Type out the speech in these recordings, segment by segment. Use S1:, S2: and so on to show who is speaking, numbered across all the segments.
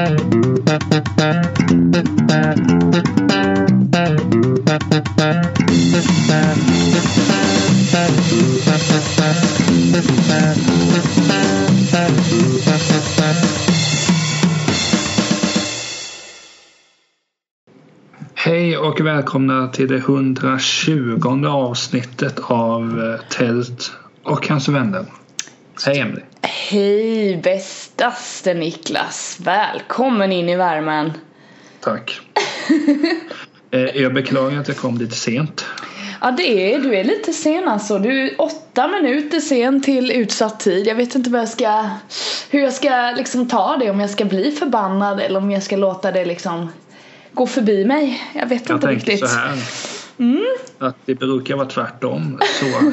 S1: Hej och välkomna till det 120 avsnittet av eh, Tält och hans vänner. Hej Emelie.
S2: Hej bästaste Niklas! Välkommen in i värmen!
S1: Tack. Eh, jag beklagar att jag kom lite sent.
S2: Ja det är, du är lite sen alltså. Du är åtta minuter sen till utsatt tid. Jag vet inte vad jag ska, hur jag ska liksom ta det. Om jag ska bli förbannad eller om jag ska låta det liksom gå förbi mig. Jag vet
S1: Jag
S2: inte riktigt.
S1: så här. Att det brukar vara tvärtom. Så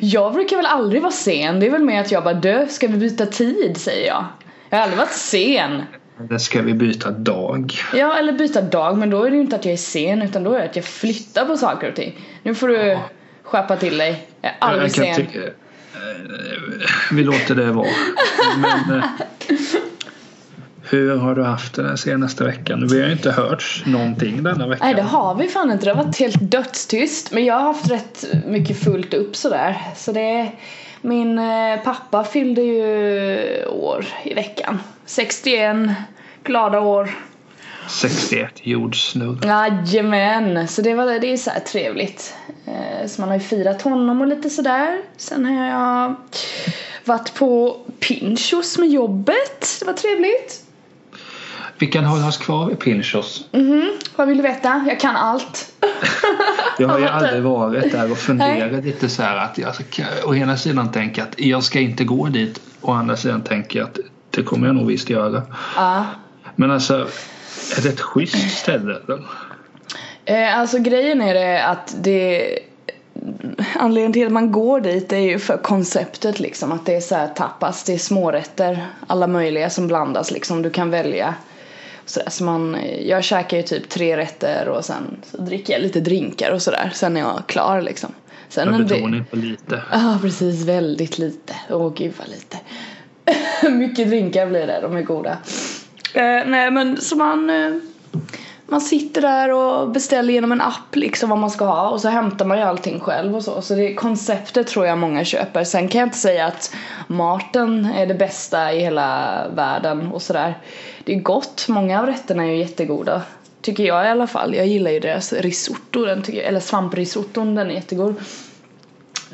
S2: Jag brukar väl aldrig vara sen. Det är väl mer att jag bara dö, ska vi byta tid säger jag. Jag har aldrig varit sen.
S1: det ska vi byta dag.
S2: Ja, eller byta dag, men då är det ju inte att jag är sen utan då är det att jag flyttar på saker och ting. Nu får du skärpa till dig. Jag är aldrig
S1: Jag
S2: sen.
S1: tycka- eh, Vi låter det vara. Men, eh, hur har du haft det den senaste veckan? Vi har ju inte hört någonting denna veckan.
S2: Nej det har vi fan inte, det har varit helt dödstyst. Men jag har haft rätt mycket fullt upp sådär. Så det Min eh, pappa fyllde ju år i veckan. 61 glada år.
S1: 61 jordsnurr.
S2: Jajamän, så det, var, det är så här trevligt. Eh, Så man har ju firat honom och lite sådär. Sen har jag varit på Pinchos med jobbet. Det var trevligt.
S1: Vi kan hålla oss kvar vid Pinchos.
S2: Vad vill du veta? Jag kan allt.
S1: Jag har ju aldrig varit där och funderat lite så här att jag ska å ena sidan tänka att jag ska inte gå dit. Å andra sidan tänker jag att det kommer jag nog visst göra.
S2: Ja.
S1: Men alltså, är det ett schysst ställe eller?
S2: Eh, alltså grejen är det att det Anledningen till att man går dit är ju för konceptet liksom att det är så här tapas, det är smårätter alla möjliga som blandas liksom, du kan välja så, där, så man, jag käkar ju typ tre rätter och sen så dricker jag lite drinkar och sådär, sen är jag klar liksom sen
S1: Med betoning på lite.
S2: Ja precis, väldigt lite. Åh gud vad lite. Mycket drinkar blir det, de är goda. Eh, nej men så man, eh, man sitter där och beställer genom en app liksom vad man ska ha och så hämtar man ju allting själv och så. Så det konceptet tror jag många köper. Sen kan jag inte säga att maten är det bästa i hela världen och sådär. Det är gott, många av rätterna är ju jättegoda. Tycker jag i alla fall. Jag gillar ju deras risotto, den tycker, eller svamprisotton, den är jättegod.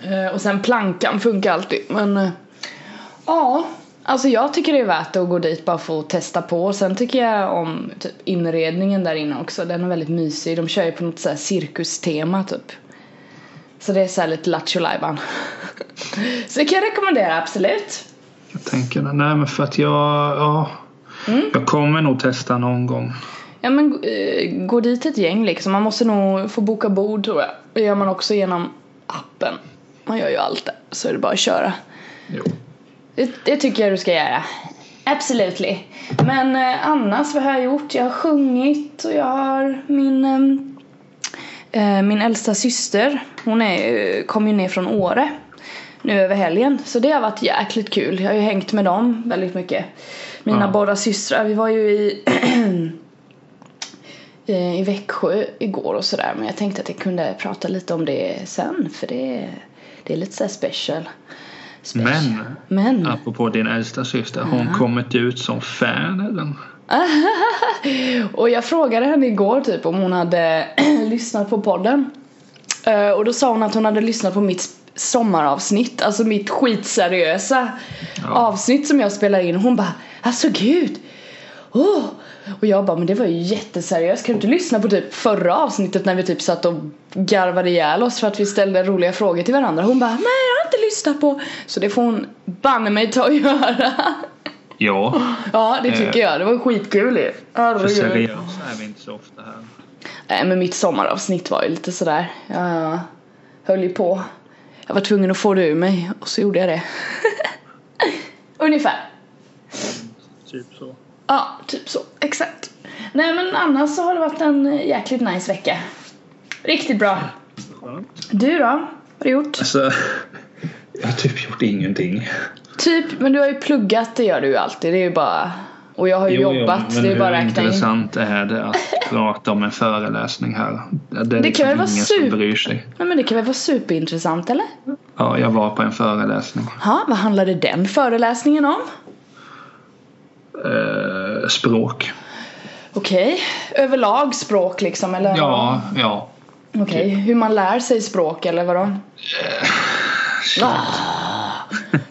S2: Eh, och sen plankan funkar alltid men eh, ja, alltså jag tycker det är värt att gå dit bara för att testa på. Sen tycker jag om typ inredningen där inne också, den är väldigt mysig. De kör ju på något så här cirkustema typ. Så det är så här lite lattjo. Så det kan jag rekommendera absolut.
S1: Jag tänker, nej men för att jag, ja.
S2: Mm.
S1: Jag kommer nog testa någon gång.
S2: Ja men eh, gå dit ett gäng liksom. Man måste nog få boka bord tror jag. Det gör man också genom appen. Man gör ju allt där, så är det bara att köra.
S1: Jo.
S2: Det, det tycker jag du ska göra. Absolutely. Men eh, annars, vad har jag gjort? Jag har sjungit och jag har min ehm, eh, min äldsta syster. Hon är, eh, kom ju ner från Åre nu över helgen. Så det har varit jäkligt kul. Jag har ju hängt med dem väldigt mycket. Mina
S1: Ja.
S2: båda systrar. Vi var ju i eh, i Växjö igår och sådär. Men jag tänkte att jag kunde prata lite om det sen. För det, det är lite såhär special. Special.
S1: Men,
S2: Men.
S1: apropå din äldsta syster, har hon kommit ut som fan eller?
S2: Och jag frågade henne igår typ om hon hade lyssnat på podden. Eh, och då sa hon att hon hade lyssnat på mitt sommaravsnitt, alltså mitt skitseriösa
S1: Ja.
S2: avsnitt som jag spelar in. Hon bara, alltså gud! Oh. Och jag bara, men det var ju jätteseriöst. Kan du inte lyssna på typ förra avsnittet när vi typ satt och garvade ihjäl oss för att vi ställde roliga frågor till varandra? Hon bara, nej jag har inte lyssnat på. Så det får hon banne mig ta och göra.
S1: Ja,
S2: Ja, det tycker jag. Det var skitkul ju.
S1: för seriösa är vi inte så ofta här.
S2: Nej men mitt sommaravsnitt var ju lite sådär. Jag höll ju på. Jag var tvungen att få det ur mig och så gjorde jag det. Ungefär.
S1: Typ så.
S2: Ja, typ så. Exakt. Nej men annars så har det varit en jäkligt nice vecka. Riktigt bra. Du då? Vad har du gjort?
S1: Alltså, jag har typ gjort ingenting.
S2: Typ, men du har ju pluggat, det gör du ju alltid. Det är ju bara Och jag har ju jobbat,
S1: men
S2: det är bara
S1: hur
S2: att räkna in.
S1: intressant är det att prata om en föreläsning här? Det, är
S2: Det
S1: liksom
S2: kan väl vara super-. Nej men det kan väl vara superintressant eller?
S1: Ja, jag var på en föreläsning.
S2: Ja, vad handlade den föreläsningen om?
S1: Eh, språk.
S2: Okej, överlag språk liksom eller?
S1: Ja, ja.
S2: Okej, hur man lär sig språk eller vadå? Ah,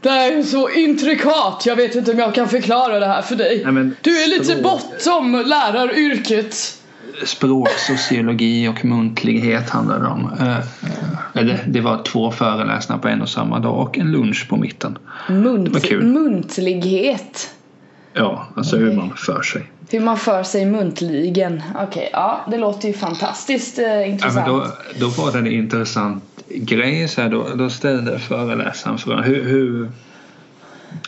S2: det här är så intrikat, jag vet inte om jag kan förklara det här för dig.
S1: Nej, men
S2: Du är lite
S1: språk-
S2: bortom läraryrket.
S1: Språk, sociologi och muntlighet handlade det om. Eh, eh, eller det var två föreläsningar på en och samma dag och en lunch på mitten.
S2: Munt, muntlighet.
S1: Ja, alltså hur man för sig.
S2: Hur man för sig muntligen. Okej, ja det låter ju fantastiskt eh,
S1: Ja,
S2: intressant.
S1: men då, då var det en intressant grej. Så här, då, då ställde föreläsaren frågan hur, hur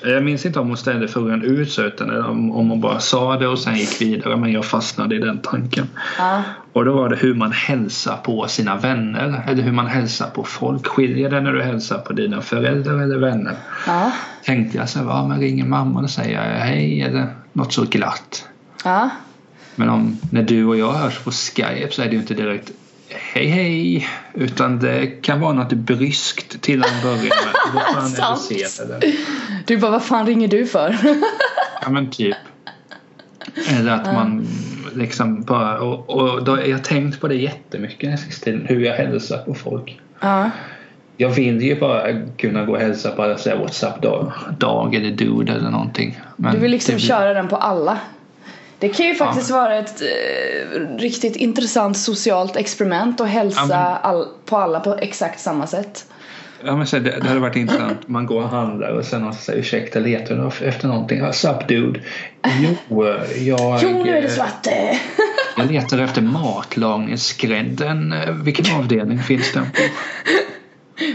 S1: jag minns inte om hon ställde frågan ut så utan om, om hon bara sa det och sen gick vidare men jag fastnade i den tanken.
S2: Ja.
S1: Och då var det hur man hälsar på sina vänner eller hur man hälsar på folk. Skiljer det när du hälsar på dina föräldrar eller vänner?
S2: Ja.
S1: Tänkte jag så här, ja, men ringer mamma och säger hej eller något så glatt.
S2: Ja.
S1: Men om, när du och jag hörs på Skype så är det ju inte direkt hej hej utan det kan vara något bryskt till en början med. Vad fan är sen, eller?
S2: Du bara, vad fan ringer du för?
S1: Ja men typ. Eller att man liksom bara och, och då, jag har tänkt på det jättemycket den sista tiden hur jag hälsar på folk.
S2: ja.
S1: Jag vill ju bara kunna gå och hälsa på alla säga What's up dag, dag eller dude eller någonting. Men
S2: Du vill liksom
S1: blir-
S2: köra den på alla. Det kan ju faktiskt vara ett eh, riktigt intressant socialt experiment att hälsa
S1: Ja, men-
S2: all, på alla på exakt samma sätt.
S1: Ja, men så det, det hade varit intressant. Man går och handlar och sen säger ursäkta letar du efter någonting? What's up dude? Jo, jag,
S2: Jo, nu är det
S1: eh,
S2: svart! eh.
S1: jag letar efter matlagningsgrädden. Eh, Vilken avdelning finns den på?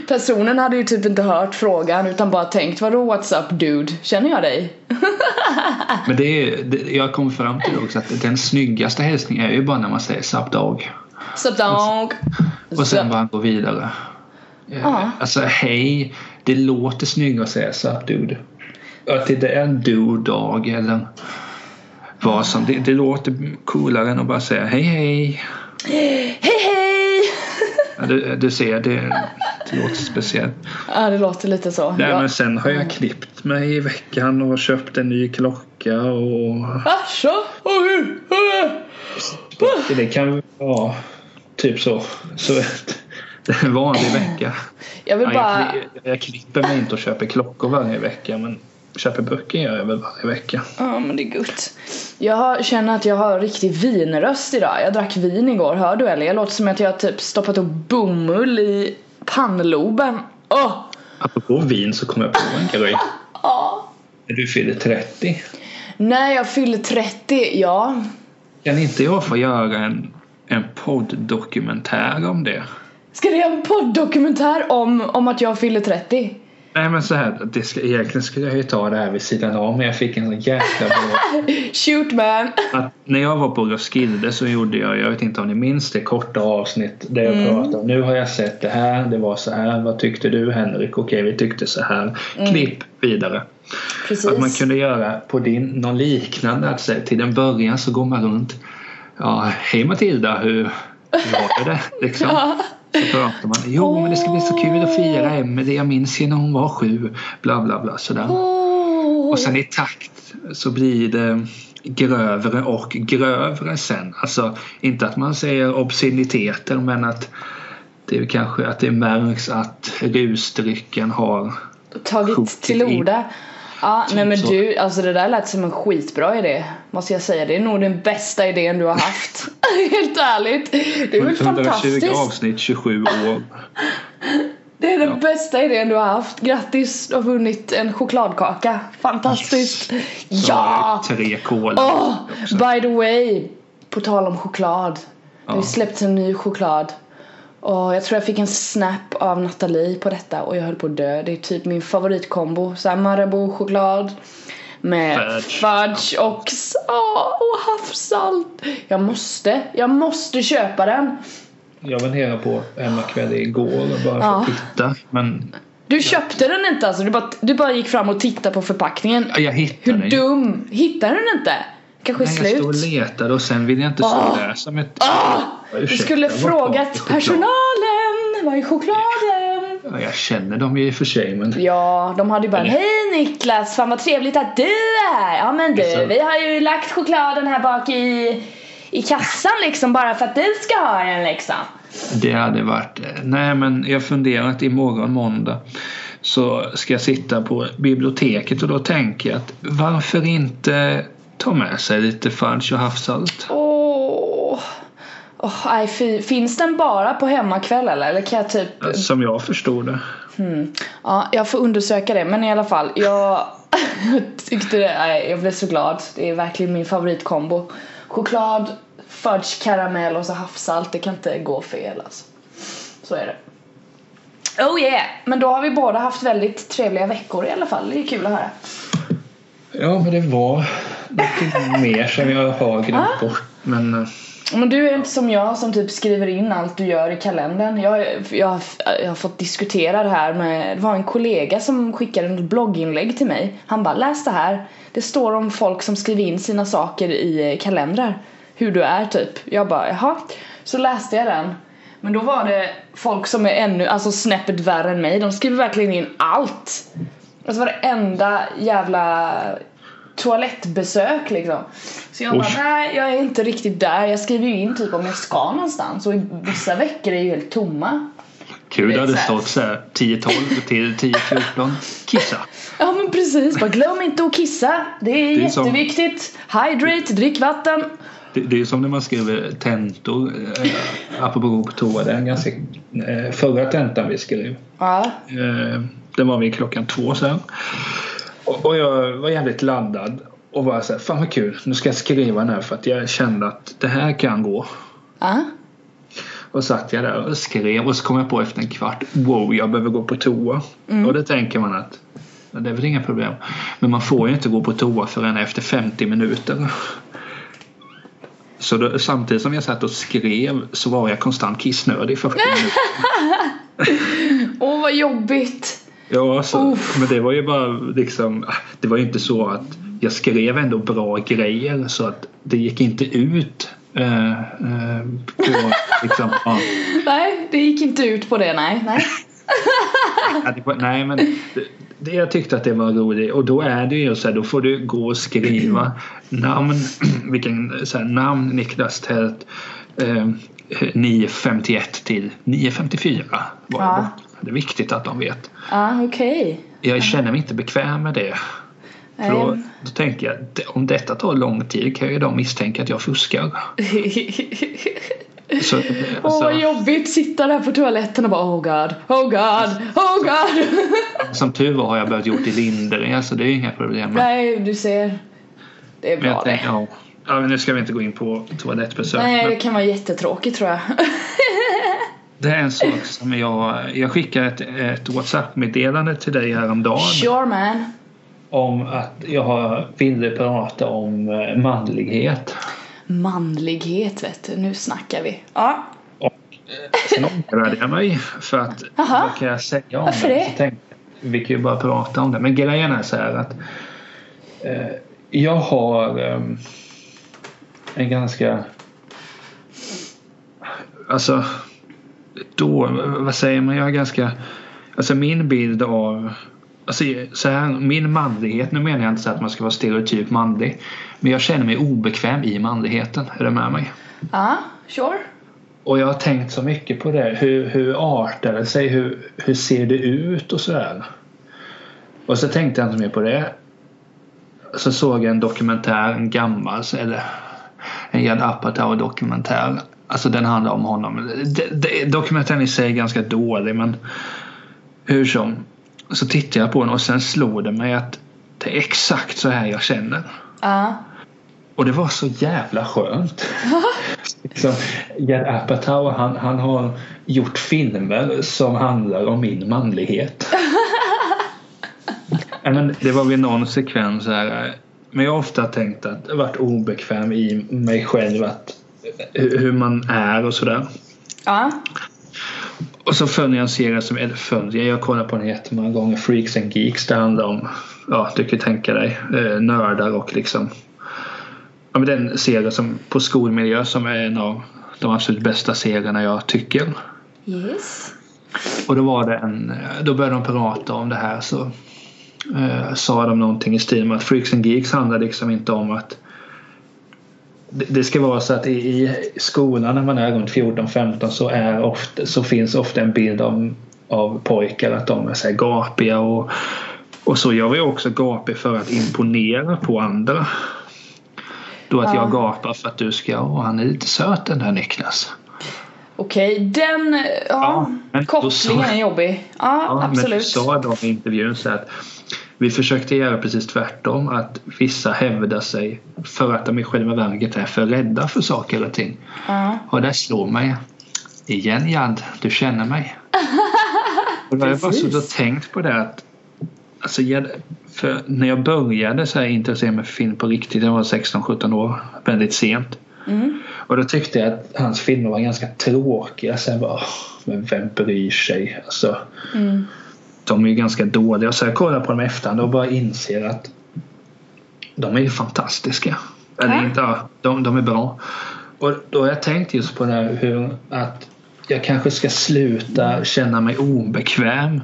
S2: Personen hade ju typ inte hört frågan utan bara tänkt vadå what's up dude? Känner jag dig?
S1: Men det är, det, jag kom fram till också att den snyggaste hälsningen är ju bara när man säger sup dog.
S2: Sup dog?
S1: Och sen bara gå vidare. Eh,
S2: Ja.
S1: Alltså hej, det låter snyggare att säga sup dude. Att det är en do dag eller vad som. Det, det låter coolare än att bara säga hej hej.
S2: Hej hej!
S1: Du, du ser, det låter speciellt.
S2: Ja det låter lite så.
S1: Nej,
S2: Ja.
S1: men sen har jag klippt mig i veckan och köpt en ny klocka och
S2: Asså?
S1: Det kan vara typ så. Så det är en vanlig vecka.
S2: Jag vill
S1: Ja,
S2: bara...
S1: jag, jag klipper mig inte och köper klockor varje vecka men köper böcker gör jag väl varje vecka.
S2: Ja men det är gott. Jag känner att jag har riktig vinröst idag. Jag drack vin igår, hör du eller? Jag låter som att jag typ stoppat upp bomull i pannloben. Åh!
S1: Apropå vin så kom jag på en grej.
S2: Ja.
S1: När du fyller 30
S2: När jag fyller 30, ja.
S1: kan inte jag få göra en, en podddokumentär om det?
S2: Ska det göra en podddokumentär om, om att jag fyller 30?
S1: Nej men så här, det ska, egentligen skulle jag ju ta det här vid sidan av men jag fick en sån jäkla bra
S2: Shoot man!
S1: att när jag var på Roskilde så gjorde jag, jag vet inte om ni minns det, korta avsnitt där jag pratade om nu har jag sett det här, det var så här, vad tyckte du Henrik? Okej vi tyckte så här. Klipp vidare.
S2: Precis.
S1: Att man kunde göra på din, någon liknande, att säga, till en början så går man runt Ja, hej Matilda, hur, hur var det? Liksom. Så pratar man, jo men det ska bli så kul att fira Emelie, jag minns ju när hon var sju, bla bla bla sådär.
S2: Åh.
S1: Och sen i takt så blir det grövre och grövre sen. Alltså inte att man säger obsceniteter men att det är kanske att det märks att rusdrycken har
S2: tagit till orda. Ja, nej men
S1: så.
S2: du, alltså det där lät som en skitbra idé. Måste jag säga. Det är nog den bästa idén du har haft. Helt ärligt. Det är väl
S1: 120
S2: fantastiskt.
S1: avsnitt, 27 år.
S2: Det är den bästa idén du har haft. Grattis, du har vunnit en chokladkaka. Fantastiskt.
S1: Så
S2: Ja!
S1: Tre.
S2: Åh,
S1: också.
S2: by the way. På tal om choklad. Det har
S1: Ja.
S2: släppts en ny choklad. Och jag tror jag fick en snap av Nathalie på detta och jag höll på att dö. Det är typ min favoritkombo. Såhär Marabou-choklad. Med
S1: Fudge.
S2: fudge och, ah, och havssalt. Jag måste, jag måste köpa den.
S1: Jag var nere på hemmakväll igår och bara
S2: Ja.
S1: för att titta. Men
S2: Du köpte den inte alltså? Du bara, du bara gick fram och tittade på förpackningen?
S1: Ja, Jag hittade
S2: Hur
S1: den.
S2: dum? Hittade du den inte? Kanske
S1: Nej, jag
S2: slut?
S1: stod och letade och sen ville jag inte stå där som ett...
S2: Ah! Du skulle frågat personalen! Var är chokladen?
S1: Ja, jag känner dem ju i och för sig men...
S2: Ja, de hade ju bara Hej Niklas, fan vad trevligt att du är här! Ja men du,
S1: Liksom.
S2: vi har ju lagt chokladen här bak i, i kassan liksom bara för att du ska ha den liksom.
S1: Det hade varit... Nej men jag har funderat imorgon måndag så ska jag sitta på biblioteket och då tänker jag att varför inte ta med sig lite fudge och havssalt?
S2: Åh, Åh, nej, fy. Finns den bara på hemmakväll eller? Eller kan jag typ
S1: Som jag förstod det.
S2: Hmm. Ja, jag får undersöka det men i alla fall jag, jag tyckte det, nej, jag blev så glad. Det är verkligen min favoritkombo. Choklad, fudge, karamell och så havssalt. Det kan inte gå fel alltså. Så är det. Oh yeah! Men då har vi båda haft väldigt trevliga veckor i alla fall. Det är kul att höra.
S1: Ja men det var något mer som jag har glömt bort. Men eh,
S2: Men du är inte som jag som typ skriver in allt du gör i kalendern. Jag, jag, jag har fått diskutera det här med, det var en kollega som skickade ett blogginlägg till mig. Han bara läs det här. Det står om folk som skriver in sina saker i kalendrar. Hur du är typ. Jag bara jaha. Så läste jag den. Men då var det folk som är ännu, alltså snäppet värre än mig. De skriver verkligen in allt. Alltså varenda jävla toalettbesök liksom. Så jag bara, nej jag är inte riktigt där. Jag skriver ju in typ om jag ska någonstans och vissa veckor är ju helt tomma.
S1: kul
S2: Det
S1: hade stått så här 10-12 till 10-14. Kissa.
S2: Ja men precis, bara glöm inte att kissa. Det är,
S1: Det är som-
S2: jätteviktigt. Hydrate, drick vatten.
S1: Det, det är som när man skriver tentor. Eh, apropå gå på toa. Det är en ganska, eh, förra tentan vi skrev.
S2: Ja.
S1: Eh, den var vid klockan två sen. Och, och jag var jävligt laddad. Och bara så här, fan vad kul. Nu ska jag skriva den här för att jag kände att det här kan gå.
S2: Ja.
S1: Och satt jag där och skrev och så kom jag på efter en kvart. Wow, jag behöver gå på toa. Och då tänker man att det är väl inga problem. Men man får ju inte gå på toa förrän efter 50 minuter. Så då, samtidigt som jag satt och skrev så var jag konstant kissnödig i 40 minuter.
S2: Åh vad jobbigt.
S1: Ja, så,
S2: Uff.
S1: men det var ju bara liksom Det var ju inte så att jag skrev ändå bra grejer så att det gick inte ut eh, eh, på liksom, ja,
S2: Nej, det gick inte ut på det nej. nej.
S1: Ja, det var- Nej men det, det, jag tyckte att det var roligt och då är det ju så här, då får du gå och skriva namn, vilken så här, namn Niklas Tält eh, 9.51 till 9.54 var
S2: Ja.
S1: det bort. Det är viktigt att de vet.
S2: Ja, okej.
S1: Jag känner mig inte bekväm med det. För då, då tänker jag "Det- om detta tar lång tid kan ju de misstänka att jag fuskar. Så,
S2: Åh
S1: alltså,
S2: vad jobbigt, sitta där på toaletten och bara oh god, oh god, oh god.
S1: som tur var har jag börjat gjort i lindring så det är inga problem.
S2: Nej, du ser. Det är
S1: men jag
S2: bra
S1: tänker,
S2: det.
S1: ja, ja, men nu ska vi inte gå in på toalettbesök.
S2: Nej, det
S1: Men
S2: kan vara jättetråkigt tror jag.
S1: det är en sak som jag, jag skickade ett, ett WhatsApp-meddelande till dig häromdagen
S2: Sure man.
S1: om att jag ville prata om eh, manlighet.
S2: Manlighet vet du, nu snackar vi. Ja.
S1: Och eh, sen ångrade jag mig för att vad kan jag säga om
S2: Varför
S1: det?
S2: det?
S1: Så tänkte, vi kan ju bara prata om det. Men grejen är så här att eh, jag har eh, en ganska alltså då, vad säger man, jag har ganska alltså min bild av Alltså, så här, min manlighet, nu menar jag inte så att man ska vara stereotyp manlig. Men jag känner mig obekväm i manligheten. Är du med mig?
S2: Ja, sure.
S1: Och jag har tänkt så mycket på det. Hur, hur artar det sig? Hur, hur ser det ut och sådär? Och så tänkte jag inte mer på det. Så såg jag en dokumentär, en gammal, eller en Judd Apatow dokumentär. Alltså den handlar om honom. Dokumentären i sig är ganska dålig men hur som. Så tittade jag på den och sen slog det mig att det är exakt så här jag känner.
S2: Ja.
S1: Och det var så jävla skönt. liksom, Judd Apatow han, han har gjort filmer som handlar om min manlighet. men det var vid någon sekvens här. eh, Men jag har ofta tänkt att jag varit obekväm i mig själv. Att, hur man är och sådär.
S2: Ja.
S1: och så följer jag en serie som, eller följer, jag kollar på den jättemånga gånger, Freaks and Geeks. Det handlar om, ja du kan tänka dig, eh, nördar och liksom ja, men den serie som på skolmiljö som är en av de absolut bästa serierna jag tycker.
S2: Yes.
S1: Och då var det en, då började de prata om det här så eh, sa de någonting i stil med att Freaks and Geeks handlar liksom inte om att det, ska vara så att i, skolan när man är runt 14-15 så, är ofta, så finns ofta en bild av, av pojkar att de är så gapiga och, och så. Jag var ju också gapig för att imponera på andra. Då att
S2: Ja.
S1: jag gapar för att du ska, åh han är lite söt den där Niklas.
S2: Okej, den, ja,
S1: Ja, men då
S2: kopplingen
S1: sa-
S2: är jobbig. Ja,
S1: Ja, men
S2: absolut.
S1: du sa de i intervjun så att vi försökte göra precis tvärtom. Att vissa hävdar sig för att de i själva verket är för rädda för saker och ting.
S2: Ja.
S1: Och det slår mig. Igen Jad, du känner mig. och då har jag bara suttit och tänkt på det att Alltså, för när jag började så här intressera mig för film på riktigt, jag var 16-17 år, väldigt sent.
S2: Mm.
S1: Och då tyckte jag att hans filmer var ganska tråkiga. Jag bara, "Åh, men vem bryr sig? Alltså,
S2: Mm.
S1: De är ju ganska dåliga. Så jag kollar på dem i efterhand och bara inser att de är ju fantastiska. Eller
S2: Ja.
S1: inte, de, de är bra. Och då har jag tänkt just på det här hur att jag kanske ska sluta känna mig obekväm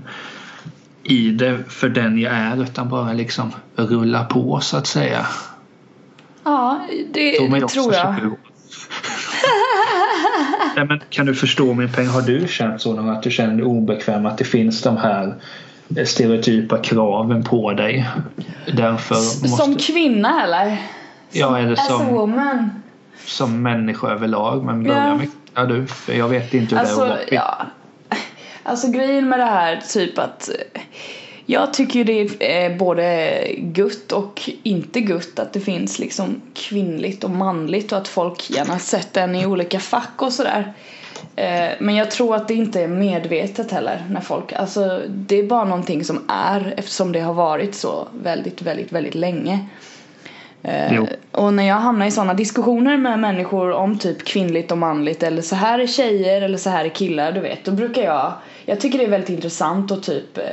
S1: i det för den jag är utan bara liksom rulla på så att säga.
S2: Ja, det tror jag.
S1: 27 år. Nej, men kan du förstå min peng? Har du känt så någon att du känner dig obekväm att det finns de här stereotypa kraven på dig? Därför måste...
S2: Som kvinna eller?
S1: Ja, eller
S2: As a
S1: som,
S2: woman.
S1: som människa överlag. Men börja
S2: Ja.
S1: med ja, du, jag vet inte hur det är
S2: Alltså,
S1: att kvinna.
S2: ja. Alltså grejen med det här typ att jag tycker ju det är både gutt och inte gutt att det finns liksom kvinnligt och manligt och att folk gärna sätter en i olika fack och sådär. Eh, Men jag tror att det inte är medvetet heller när folk, alltså det är bara någonting som är eftersom det har varit så väldigt, väldigt, väldigt länge. Eh,
S1: Jo.
S2: Och när jag hamnar i sådana diskussioner med människor om typ kvinnligt och manligt eller så här är tjejer eller så här är killar, du vet, då brukar jag, jag tycker det är väldigt intressant att typ eh,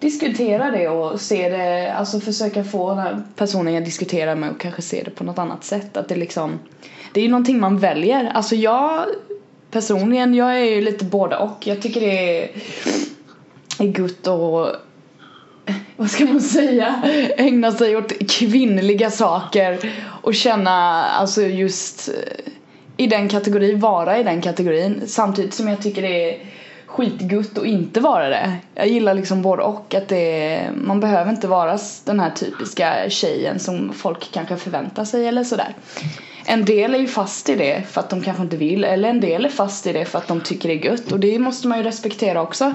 S2: diskutera det och se det, alltså försöka få den här personen jag diskuterar med och kanske se det på något annat sätt. Att det liksom, det är ju någonting man väljer. Alltså jag personligen, jag är ju lite både och. Jag tycker det är, är gott och vad ska man säga, ägna sig åt kvinnliga saker och känna alltså just i den kategorin, vara i den kategorin samtidigt som jag tycker det är skitgutt att inte vara det. Jag gillar liksom både och att det man behöver inte vara den här typiska tjejen som folk kanske förväntar sig eller sådär. En del är ju fast i det för att de kanske inte vill eller en del är fast i det för att de tycker det är gött och det måste man ju respektera också.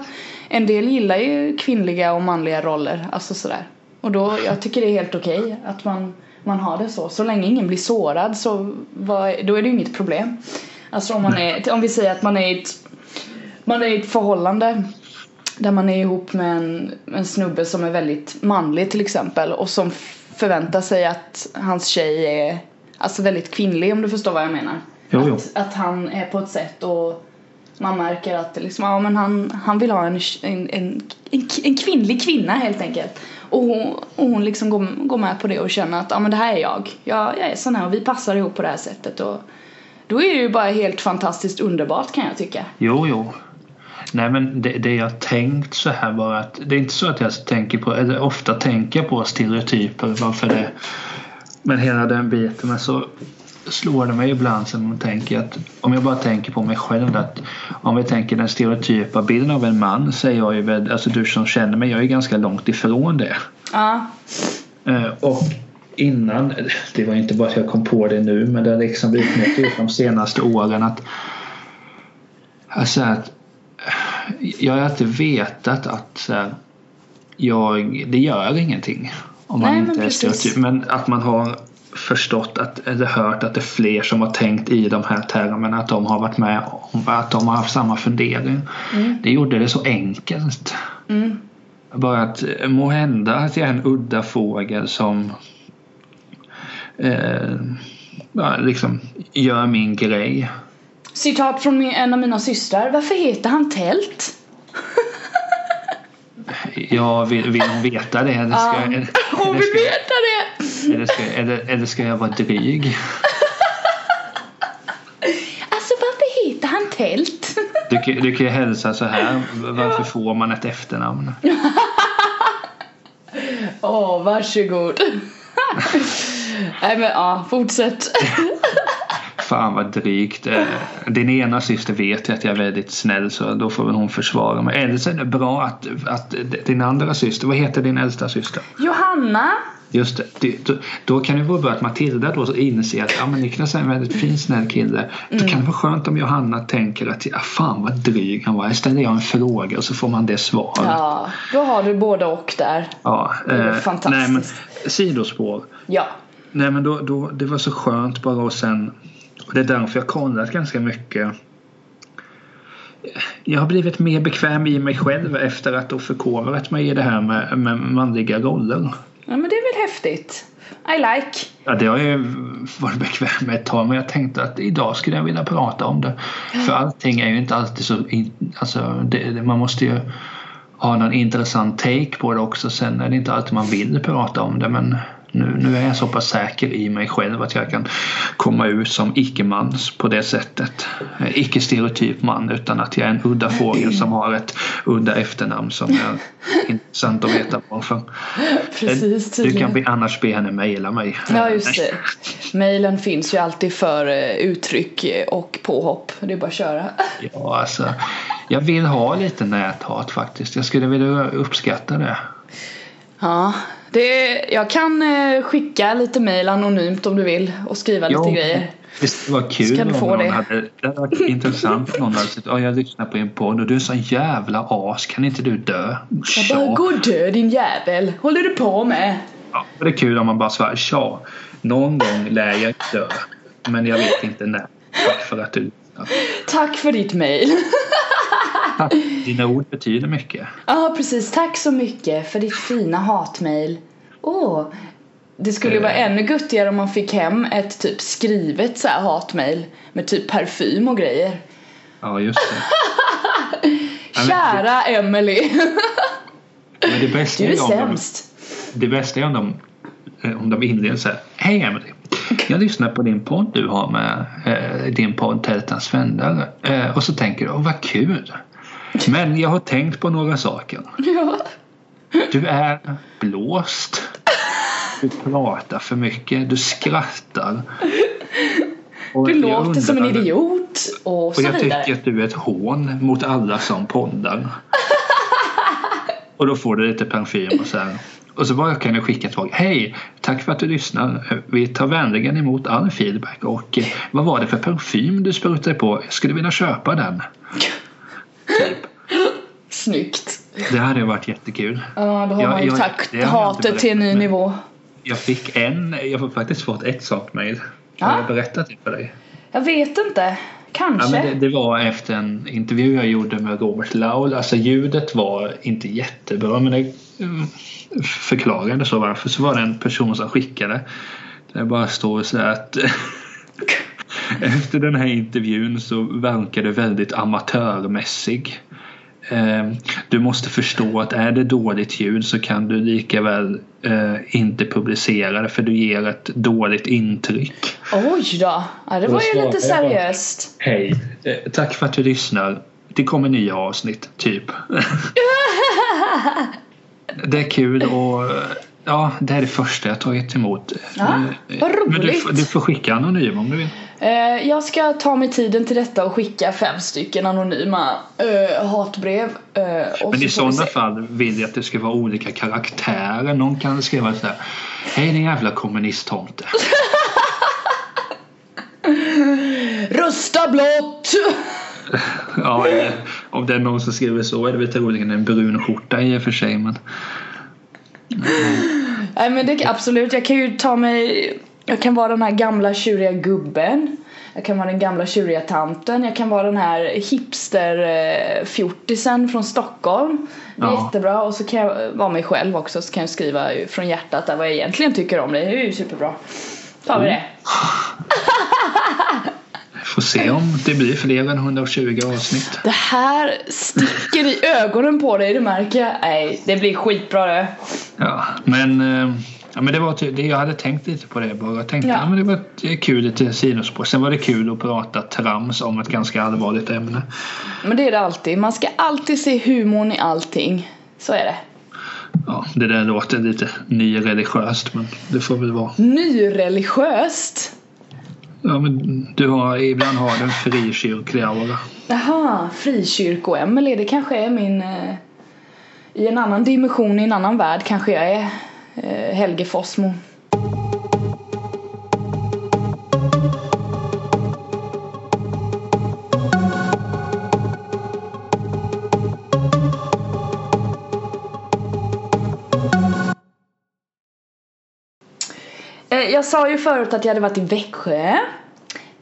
S2: En del gillar ju kvinnliga och manliga roller, alltså sådär. Och då, jag tycker det är helt okej att man, man har det så. Så länge ingen blir sårad så vad, då är det ju inget problem. Alltså om man är, om vi säger att man är i ett, man är i ett förhållande där man är ihop med en, en snubbe som är väldigt manlig till exempel och som förväntar sig att hans tjej är alltså väldigt kvinnlig om du förstår vad jag menar.
S1: Jo, jo.
S2: Att, att han är på ett sätt och man märker att liksom, ja, men han, han vill ha en, en, en, en, en kvinnlig kvinna helt enkelt. Och hon, och hon liksom går, går med på det och känner att ja, men det här är jag. jag. Jag är sån här och vi passar ihop på det här sättet. Och då är det ju bara helt fantastiskt underbart kan jag tycka.
S1: Jo, jo. Nej men det, det jag tänkt så här bara att det är inte så att jag tänker på, eller ofta tänker på stereotyper varför det men hela den biten men så slår det mig ibland som man tänker att om jag bara tänker på mig själv att om vi tänker den stereotypa bilden av en man så är jag ju alltså du som känner mig, jag är ganska långt ifrån det.
S2: Ja,
S1: Eh, Och innan, det var inte bara att jag kom på det nu men det har liksom blivit mycket ut de senaste åren att alltså att jag har alltid vetat att här, jag, det gör ingenting om man
S2: Nej, men
S1: inte är
S2: precis.
S1: stereotyp men att man har förstått att, eller hört att det är fler som har tänkt i de här termerna att de har varit med om att de har haft samma fundering.
S2: Mm.
S1: Det gjorde det så enkelt.
S2: mm,
S1: Bara att eh, må hända att jag är en udda fågel som eh, liksom gör min grej.
S2: Citat från en av mina systrar. Varför heter han Tält?
S1: Ja, vill, vill hon veta det? Eller ska,
S2: Ja,
S1: eller,
S2: hon vill
S1: ska,
S2: veta det!
S1: eller, ska, eller, eller ska jag vara dryg?
S2: Alltså varför heter han Tält?
S1: Du, kan- du kan ju hälsa så här. Varför får man ett efternamn?
S2: Åh, varsågod. Nej men ja, fortsätt.
S1: Fan vad drygt. Eh, Din ena syster vet ju att jag är väldigt snäll så då får väl hon försvara mig. Eller så är det bra att, att din andra syster, vad heter din äldsta syster?
S2: Johanna.
S1: Just det, då, då kan det vara bra att Matilda då inser att ja, men Niklas är en väldigt fin snäll kille. Då kan det vara skönt om Johanna tänker att ja, fan vad dryg han var. Jag ställer jag en fråga och så får man det svaret.
S2: Ja, då har du både och där.
S1: Ja,
S2: Det är
S1: eh,
S2: fantastiskt.
S1: Nej, men, sidospår.
S2: Ja.
S1: Nej men då, då, det var så skönt bara och sen och det är därför jag kollat ganska mycket. Jag har blivit mer bekväm i mig själv efter att ha förkovrat mig i det här med, med manliga roller.
S2: ja, men det är väl häftigt. I like.
S1: Ja, det har jag ju varit bekväm med ett tag men jag tänkte att idag skulle jag vilja prata om det. För allting är ju inte alltid så... Alltså, det- man måste ju ha någon intressant take på det också. Sen är det inte alltid man vill prata om det men nu, nu är jag så pass säker i mig själv att jag kan komma ut som icke-man på det sättet. Eh, Icke-stereotyp man utan att jag är en udda fågel som har ett udda efternamn som är intressant att veta varför.
S2: Precis
S1: Du kan be, annars be henne mejla mig.
S2: Ja just det. Mailen finns ju alltid för eh, uttryck och påhopp. Det är bara att köra.
S1: Ja, alltså, jag vill ha lite näthat faktiskt. Jag skulle vilja uppskatta det.
S2: Ja, det, jag kan eh, skicka lite mail anonymt om du vill och skriva lite grejer.
S1: Visst, det var kul
S2: Ska du
S1: om
S2: få
S1: någon
S2: det?
S1: hade, det varit intressant om någon hade sagt ja, jag lyssnar på en podd och du är så jävla as, kan inte du dö?
S2: Jag bara, gå och dö din jävel. Håller du på med?
S1: Ja, det är kul om man bara svarar tja, någon gång lär jag dö, men jag vet inte när. Tack för att du.
S2: Tack för ditt mail.
S1: Tack. Dina ord betyder mycket.
S2: Ja precis, tack så mycket för ditt fina hatmail. Åh, det skulle vara
S1: Eh.
S2: ännu guttigare om man fick hem ett typ skrivet så här hatmail med typ parfym och grejer.
S1: Ja, just det.
S2: Kära Emily,
S1: Men det bästa
S2: du är
S1: är om de,
S2: sämst.
S1: Det bästa är om de, eh, om de inleder så här. Hej Emily. Jag lyssnar på din podd du har med eh, din podd Tältans vänner. Eh, och så tänker du, åh vad kul. Men jag har tänkt på några saker.
S2: Ja.
S1: Du är blåst. Du pratar för mycket. Du skrattar. Och
S2: Du
S1: jag
S2: låter som en
S1: undrar-
S2: idiot och
S1: Och
S2: så
S1: jag
S2: vidare.
S1: tycker att du är ett hån mot alla som poddar. och då får du lite parfym och så här. Och så bara kan du skicka ett tag. Hej! Tack för att du lyssnar. Vi tar vänligen emot all feedback. Och eh, vad var det för parfym du sprutade på? Jag skulle vilja köpa den. Typ.
S2: Snyggt.
S1: Det hade varit jättekul.
S2: Ja, då har
S1: Ja,
S2: man ju
S1: jag-
S2: tagit
S1: har jag
S2: hatet till en ny nivå.
S1: Jag fick en, jag har faktiskt fått ett sånt. Har
S2: Ja.
S1: jag berättat det för dig?
S2: Jag vet inte.
S1: Ja,
S2: Kanske.
S1: men det, det var efter en intervju jag gjorde med Robert Laul. Alltså ljudet var inte jättebra men det mm, förklarade så varför. Så var det en person som skickade. Där det bara står så att efter den här intervjun så verkar du väldigt amatörmässig. Eh, Du måste förstå att är det dåligt ljud så kan du lika väl eh, inte publicera det för du ger ett dåligt intryck.
S2: Oj då. Ja, det var ju lite seriöst.
S1: Hej, eh, tack för att du lyssnar. Det kommer nya avsnitt, typ. det är kul och ja, det är det första jag tagit emot.
S2: Ja,
S1: Eh,
S2: vad
S1: Men du,
S2: roligt.
S1: får- du får skicka anonym om du vill.
S2: Eh, jag ska ta mig tiden till detta och skicka fem stycken anonyma eh, hatbrev. eh,
S1: Men i sådana fall vill jag att det ska vara olika karaktärer. Någon kan skriva så här. Hej din jävla kommunisttomte.
S2: Rösta blått!
S1: Ja, om det är någon som skriver så är det väl troligen en brun skjorta i och för sig. Men
S2: Nej men det absolut, jag kan ju ta mig Jag kan vara den här gamla tjuriga gubben Jag kan vara den gamla tjuriga tanten Jag kan vara den här hipster eh, från Stockholm Det är
S1: Ja.
S2: jättebra och så kan jag vara mig själv också Så kan jag skriva från hjärtat där vad jag egentligen tycker om dig Det är ju superbra Tar vi det?
S1: får se om det blir fler än 120 avsnitt.
S2: Det här sticker i ögonen på dig, det märker jag. Nej, det blir skitbra det.
S1: Ja, men, eh, ja, men det var typ, det, jag hade tänkt lite på det bara. Jag tänkte
S2: Ja.
S1: ja. men det var ett kul lite sidospår. Sen var det kul att prata trams om ett ganska allvarligt ämne.
S2: Men det är det alltid. Man ska alltid se humorn i allting. Så är det.
S1: Ja, det där låter lite nyreligiöst men det får väl vara.
S2: Nyreligiöst.
S1: Ja, men du har, ibland har du en frikyrklig aura.
S2: Jaha, frikyrko-Emelie. Det kanske är min... Eh, I en annan dimension, i en annan värld kanske jag är Helge Fossmo. Eh, Jag sa ju förut att jag hade varit i Växjö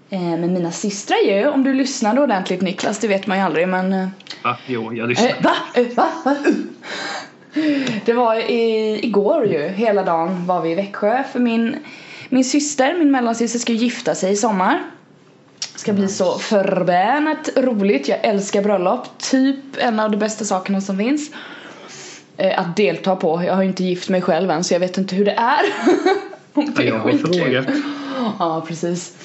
S2: eh, med mina systrar ju. Om du lyssnade ordentligt Niklas, det vet man ju aldrig men eh,
S1: Va? Jo, jag lyssnar.
S2: Eh, va? Eh, va? va? Det var i, igår ju, hela dagen var vi i Växjö för min, min syster, min mellansyster ska gifta sig i sommar. Ska bli så förbannat roligt, jag älskar bröllop, typ en av de bästa sakerna som finns. Eh, att delta på, jag har ju inte gift mig själv än så jag vet inte hur det är. Om det är
S1: Jag har frågat.
S2: Ja, precis.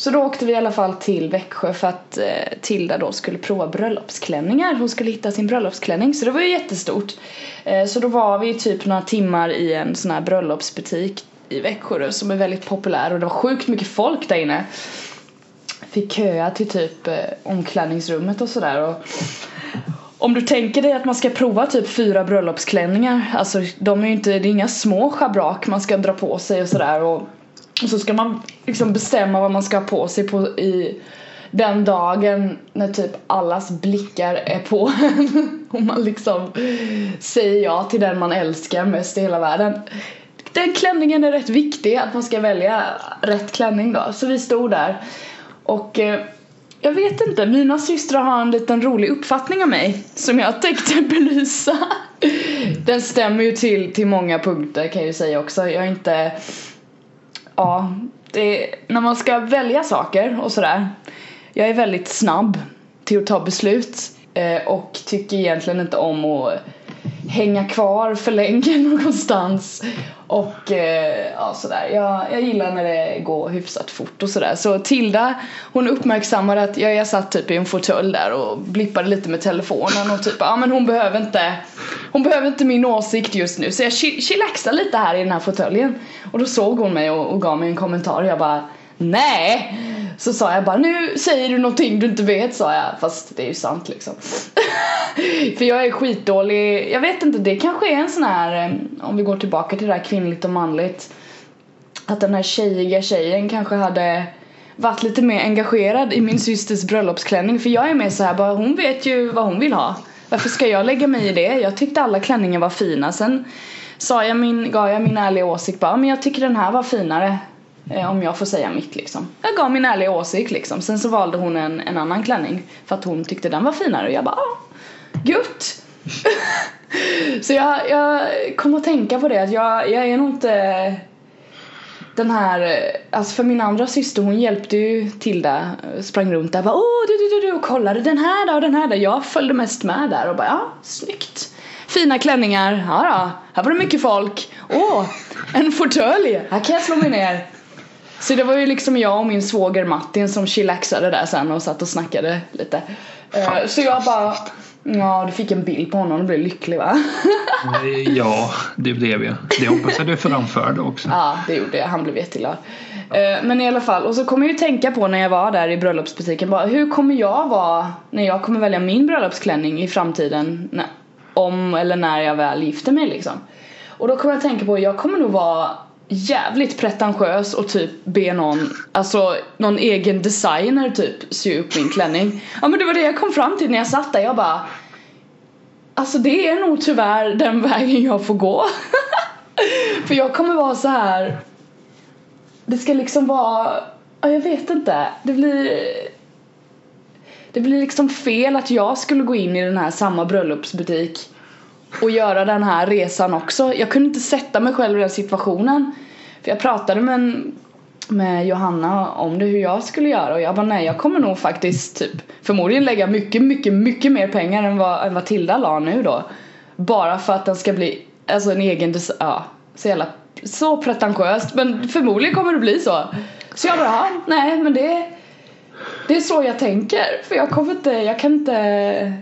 S2: Så då åkte vi i alla fall till Växjö för att eh, Tilda då skulle prova bröllopsklänningar. Hon skulle hitta sin bröllopsklänning så det var ju jättestort. Eh, så då var vi typ några timmar i en sån här bröllopsbutik i Växjö då, som är väldigt populär och det var sjukt mycket folk där inne. Fick köa till typ eh, omklädningsrummet och sådär och om du tänker dig att man ska prova typ fyra bröllopsklänningar, alltså de är ju inte, det är inga små schabrak man ska dra på sig och sådär och, och så ska man liksom bestämma vad man ska ha på sig på i den dagen när typ allas blickar är på en och man liksom säger ja till den man älskar mest i hela världen. Den klänningen är rätt viktig, att man ska välja rätt klänning då. Så vi stod där och eh, jag vet inte, mina systrar har en liten rolig uppfattning av mig som jag tänkte belysa. Den stämmer ju till, till många punkter kan jag ju säga också. Jag är inte... Ja, det, när man ska välja saker och sådär. Jag är väldigt snabb till att ta beslut eh, och tycker egentligen inte om att hänga kvar för länge någonstans och eh, ja sådär. Jag, jag gillar när det går hyfsat fort och sådär. Så Tilda hon uppmärksammade att jag, jag satt typ i en fåtölj där och blippade lite med telefonen och typ ja men hon behöver inte hon behöver inte min åsikt just nu så jag chillaxade lite här i den här fåtöljen och då såg hon mig och, och gav mig en kommentar och jag bara nej. Så sa jag bara nu säger du någonting du inte vet sa jag. Fast det är ju sant liksom. För jag är skitdålig, jag vet inte det kanske är en sån här eh, om vi går tillbaka till det här kvinnligt och manligt. Att den här tjejiga tjejen kanske hade varit lite mer engagerad i min systers bröllopsklänning. För jag är mer så här bara hon vet ju vad hon vill ha. Varför ska jag lägga mig i det? Jag tyckte alla klänningar var fina. Sen sa jag min, gav jag min ärliga åsikt bara men jag tycker den här var finare. Eh, om jag får säga mitt liksom. Jag gav min ärliga åsikt liksom. Sen så valde hon en, en annan klänning för att hon tyckte den var finare och jag bara ah, gutt! så jag, jag kom att tänka på det att jag, jag är nog inte den här, eh, alltså för min andra syster hon hjälpte ju Tilda, sprang runt där bara åh du du du du och kollade den här då och den här då. Jag följde mest med där och bara ja, snyggt. Fina klänningar, ja då, här var det mycket folk. Åh, en fåtölj, här kan jag slå mig ner. Så det var ju liksom jag och min svåger Martin som chillaxade där sen och satt och snackade lite. Eh, Så jag bara, ja du fick en bild på honom och blev lycklig va?
S1: Eh, Ja, det blev jag. Det hoppas jag du framförde också.
S2: Ja, det gjorde jag. Han blev jätteglad. Eh, Men i alla fall, och så kommer jag ju tänka på när jag var där i bröllopsbutiken bara, hur kommer jag vara när jag kommer välja min bröllopsklänning i framtiden om eller när jag väl gifter mig liksom. Och då kommer jag tänka på, jag kommer nog vara jävligt pretentiös och typ be någon, alltså någon egen designer typ sy upp min klänning. Ja men det var det jag kom fram till när jag satt där, jag bara Alltså det är nog tyvärr den vägen jag får gå. För jag kommer vara så här. Det ska liksom vara, ja, jag vet inte. Det blir Det blir liksom fel att jag skulle gå in i den här samma bröllopsbutik och göra den här resan också. Jag kunde inte sätta mig själv i den situationen. För jag pratade med en med Johanna om det hur jag skulle göra och jag bara nej jag kommer nog faktiskt typ förmodligen lägga mycket mycket mycket mer pengar än vad, än vad Tilda la nu då. Bara för att den ska bli alltså en egen design, ja så jävla så pretentiöst men förmodligen kommer det bli så. Så jag bara ja, nej men det det är så jag tänker för jag kommer inte, jag kan inte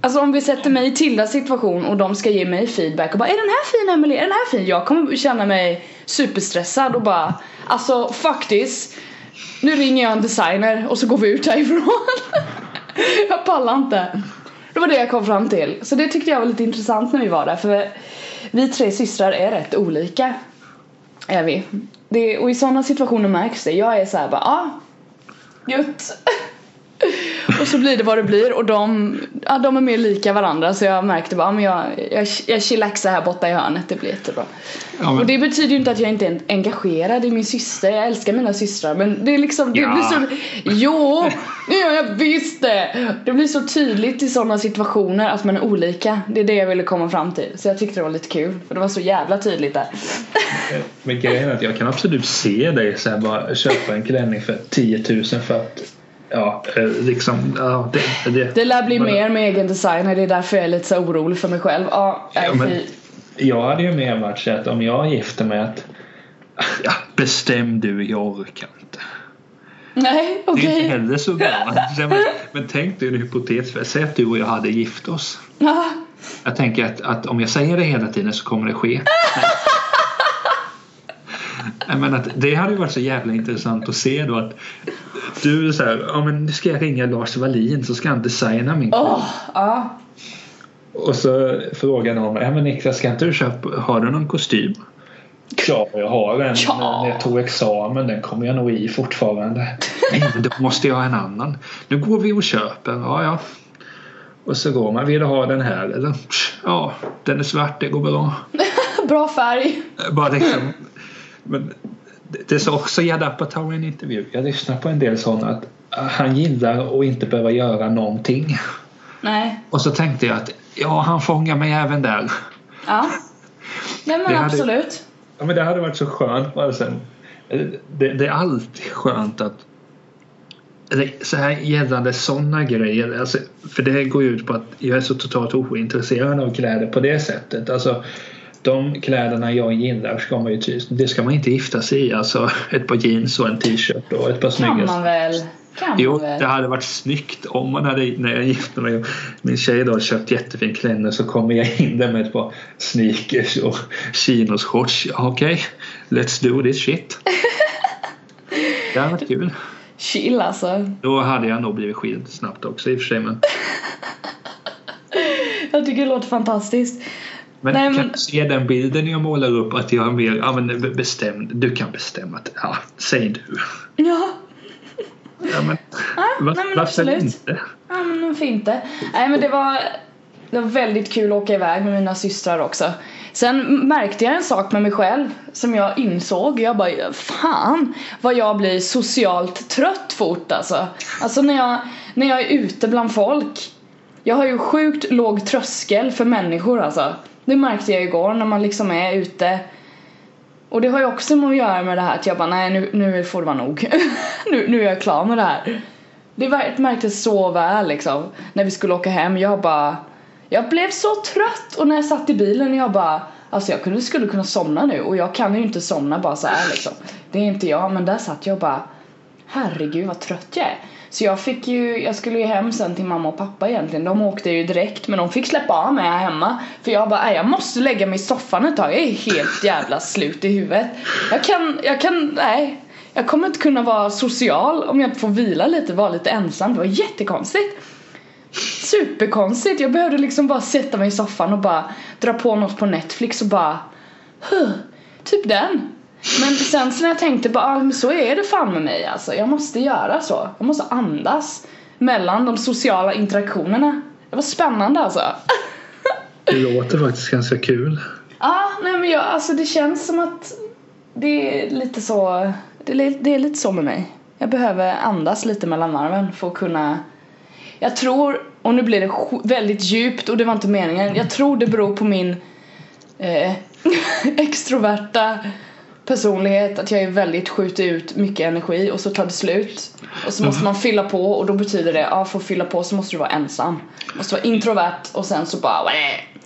S2: Alltså om vi sätter mig i Tildas situation och de ska ge mig feedback och bara är den här fin Emelie, är den här fin? Jag kommer känna mig superstressad och bara Alltså faktiskt Nu ringer jag en designer och så går vi ut härifrån. Jag pallar inte. Det var det jag kom fram till. Så det tyckte jag var lite intressant när vi var där för Vi tre systrar är rätt olika. Är vi. Det, Och i sådana situationer märks det. Jag är såhär bara ah Gött och så blir det vad det blir och de, ja, de är mer lika varandra så jag märkte bara men jag, jag, jag chillaxar här borta i hörnet, det blir jättebra. Ja, men... Och det betyder ju inte att jag inte är engagerad i min syster, jag älskar mina systrar men det är liksom, det ja. blir så, jo, ja jag visst det! Det blir så tydligt i sådana situationer att man är olika, det är det jag ville komma fram till. Så jag tyckte det var lite kul, för det var så jävla tydligt där.
S1: Men grejen är att jag kan absolut se dig så här, bara köpa en klänning för 10 000 för att ja, eh, liksom, ja,
S2: det, det, det lär bli men, mer med egen designer, det är därför jag är lite så orolig för mig själv. Ja, ja men,
S1: jag hade ju mer varit så att om jag gifter mig att ja, bestäm du, jag orkar inte.
S2: Nej, okej. Okay.
S1: Det är inte heller så bra. men, men tänk dig en hypotes, säg att du och jag hade gift oss.
S2: Ja.
S1: Jag tänker att, att om jag säger det hela tiden så kommer det ske. men att det hade ju varit så jävla intressant att se då att du så här, ja men nu ska jag ringa Lars Wallin så ska han designa min
S2: kläder. Oh, ja.
S1: Och så frågar någon, ja men Niklas ska inte du köpa, har du någon kostym? Ja, jag har en ja. när jag tog examen. Den kommer jag nog i fortfarande. Nej, men då måste jag ha en annan. Nu går vi och köper. Ja, ja. Och så går man. Vill du ha den här? Eller? Ja, den är svart. Det går bra.
S2: bra färg.
S1: Bara liksom, men det sa också Jad Apatow i en intervju. Jag lyssnar på en del sådana att han gillar att inte behöva göra någonting.
S2: Nej.
S1: Och så tänkte jag att ja, han fångar mig även där.
S2: Ja. Nej men det absolut. Hade,
S1: ja men det hade varit så skönt bara sen. Det, det är alltid skönt att så här gällande sådana grejer. Alltså, för det går ju ut på att jag är så totalt ointresserad av kläder på det sättet. Alltså, de kläderna jag gillar ska man ju det ska man inte gifta sig i. Alltså ett par jeans och en t-shirt och ett par snygga...
S2: Kan man väl? Kan
S1: jo,
S2: väl?
S1: det hade varit snyggt om man hade, när jag gifte mig min tjej då köpt jättefin klänning så kommer jag in där med ett par sneakers och chinos shorts. Okej, okay, let's do this shit. det hade varit kul.
S2: Chill alltså.
S1: Då hade jag nog blivit skild snabbt också i och för sig men...
S2: jag tycker det låter fantastiskt.
S1: Men Nej, kan du se den bilden jag målar upp att jag är mer ja, men bestämd. Du kan bestämma. Att, ja, säg du.
S2: Ja.
S1: Ja, men, ja, var, nej, men varför absolut. inte?
S2: Ja, men varför inte? Nej, men det var, det var väldigt kul att åka iväg med mina systrar också. Sen märkte jag en sak med mig själv som jag insåg. Jag bara, fan vad jag blir socialt trött fort alltså. Alltså när jag, när jag är ute bland folk. Jag har ju sjukt låg tröskel för människor alltså. Det märkte jag igår när man liksom är ute och det har ju också med att göra med det här att jag bara nej nu, nu får det vara nog. nu, nu är jag klar med det här. Det märktes så väl liksom när vi skulle åka hem. Jag bara jag blev så trött och när jag satt i bilen jag bara Alltså jag kunde, skulle kunna somna nu och jag kan ju inte somna bara så här liksom. Det är inte jag men där satt jag och bara Herregud vad trött jag är. Så jag fick ju, jag skulle ju hem sen till mamma och pappa egentligen. De åkte ju direkt men de fick släppa av mig här hemma. För jag bara, jag måste lägga mig i soffan ett tag. Jag är helt jävla slut i huvudet. Jag kan, jag kan, nej. Jag kommer inte kunna vara social om jag inte får vila lite, vara lite ensam. Det var jättekonstigt. Superkonstigt. Jag behövde liksom bara sätta mig i soffan och bara dra på något på Netflix och bara huh, Typ den. Men sen så när jag tänkte bara, ah, men så är det fan med mig alltså. Jag måste göra så. Jag måste andas mellan de sociala interaktionerna. Det var spännande alltså.
S1: Det låter faktiskt ganska kul.
S2: Ja, ah, nej men jag, alltså det känns som att det är lite så, det är, det är lite så med mig. Jag behöver andas lite mellan varven för att kunna Jag tror, och nu blir det väldigt djupt och det var inte meningen, jag tror det beror på min eh, extroverta personlighet att jag är väldigt skjuter ut mycket energi och så tar det slut. Och så måste man fylla på och då betyder det, ja för att fylla på så måste du vara ensam. Måste vara introvert och sen så bara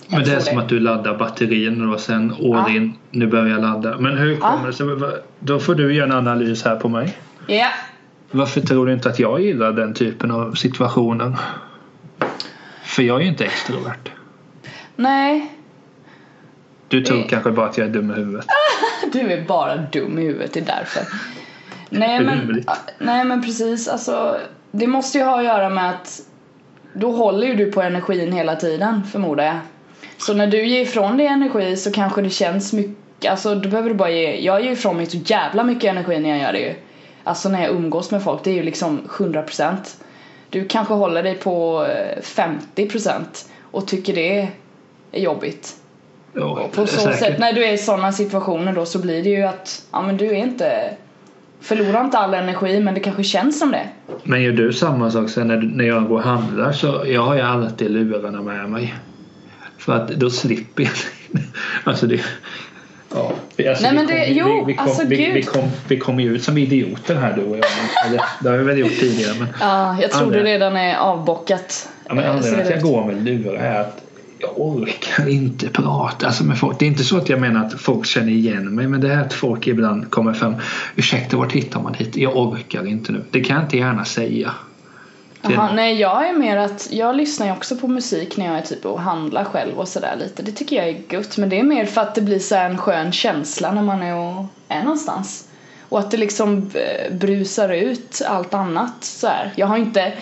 S1: Men det är som att du laddar batterierna och sen Årin, ja. nu börjar jag ladda. Men hur kommer ja. det sig? Då får du göra en analys här på mig.
S2: Ja.
S1: Varför tror du inte att jag gillar den typen av situationer? För jag är ju inte extrovert.
S2: Nej.
S1: Du tror det... kanske bara att jag är dum i huvudet.
S2: du är bara dum i huvudet, det är därför. Nej men, nej men precis, alltså det måste ju ha att göra med att då håller ju du på energin hela tiden förmodar jag. Så när du ger ifrån dig energi så kanske det känns mycket, alltså då behöver du bara ge, jag ger ifrån mig så jävla mycket energi när jag gör det ju. Alltså när jag umgås med folk, det är ju liksom 100%. Du kanske håller dig på 50% eh, och tycker det är jobbigt.
S1: Ja,
S2: på så säkert. sätt, när du är i sådana situationer då så blir det ju att, ja men du är inte Förlorar inte all energi men det kanske känns som det.
S1: Men gör du samma sak sen när, när jag går och handlar så jag har ju alltid lurarna med mig. För att då slipper jag. alltså det, Ja, alltså
S2: Nej men det, kom, jo, vi, vi, kom, alltså
S1: vi,
S2: gud.
S1: Vi kom, vi kom ju ut som idioter här du och jag. Eller, det har vi väl gjort tidigare. Men
S2: ja, jag tror det redan är avbockat.
S1: Ja, men anledningen till att jag går med lurar är att jag orkar inte prata alltså med folk. Det är inte så att jag menar att folk känner igen mig men det är att folk ibland kommer fram. Ursäkta, vart hittar man hit? Jag orkar inte nu. Det kan jag inte gärna säga.
S2: Aha, nej jag är mer att jag lyssnar ju också på musik när jag är typ och handlar själv och sådär lite. Det tycker jag är gött men det är mer för att det blir så en skön känsla när man är och är någonstans. Och att det liksom eh, brusar ut allt annat så här. Jag har inte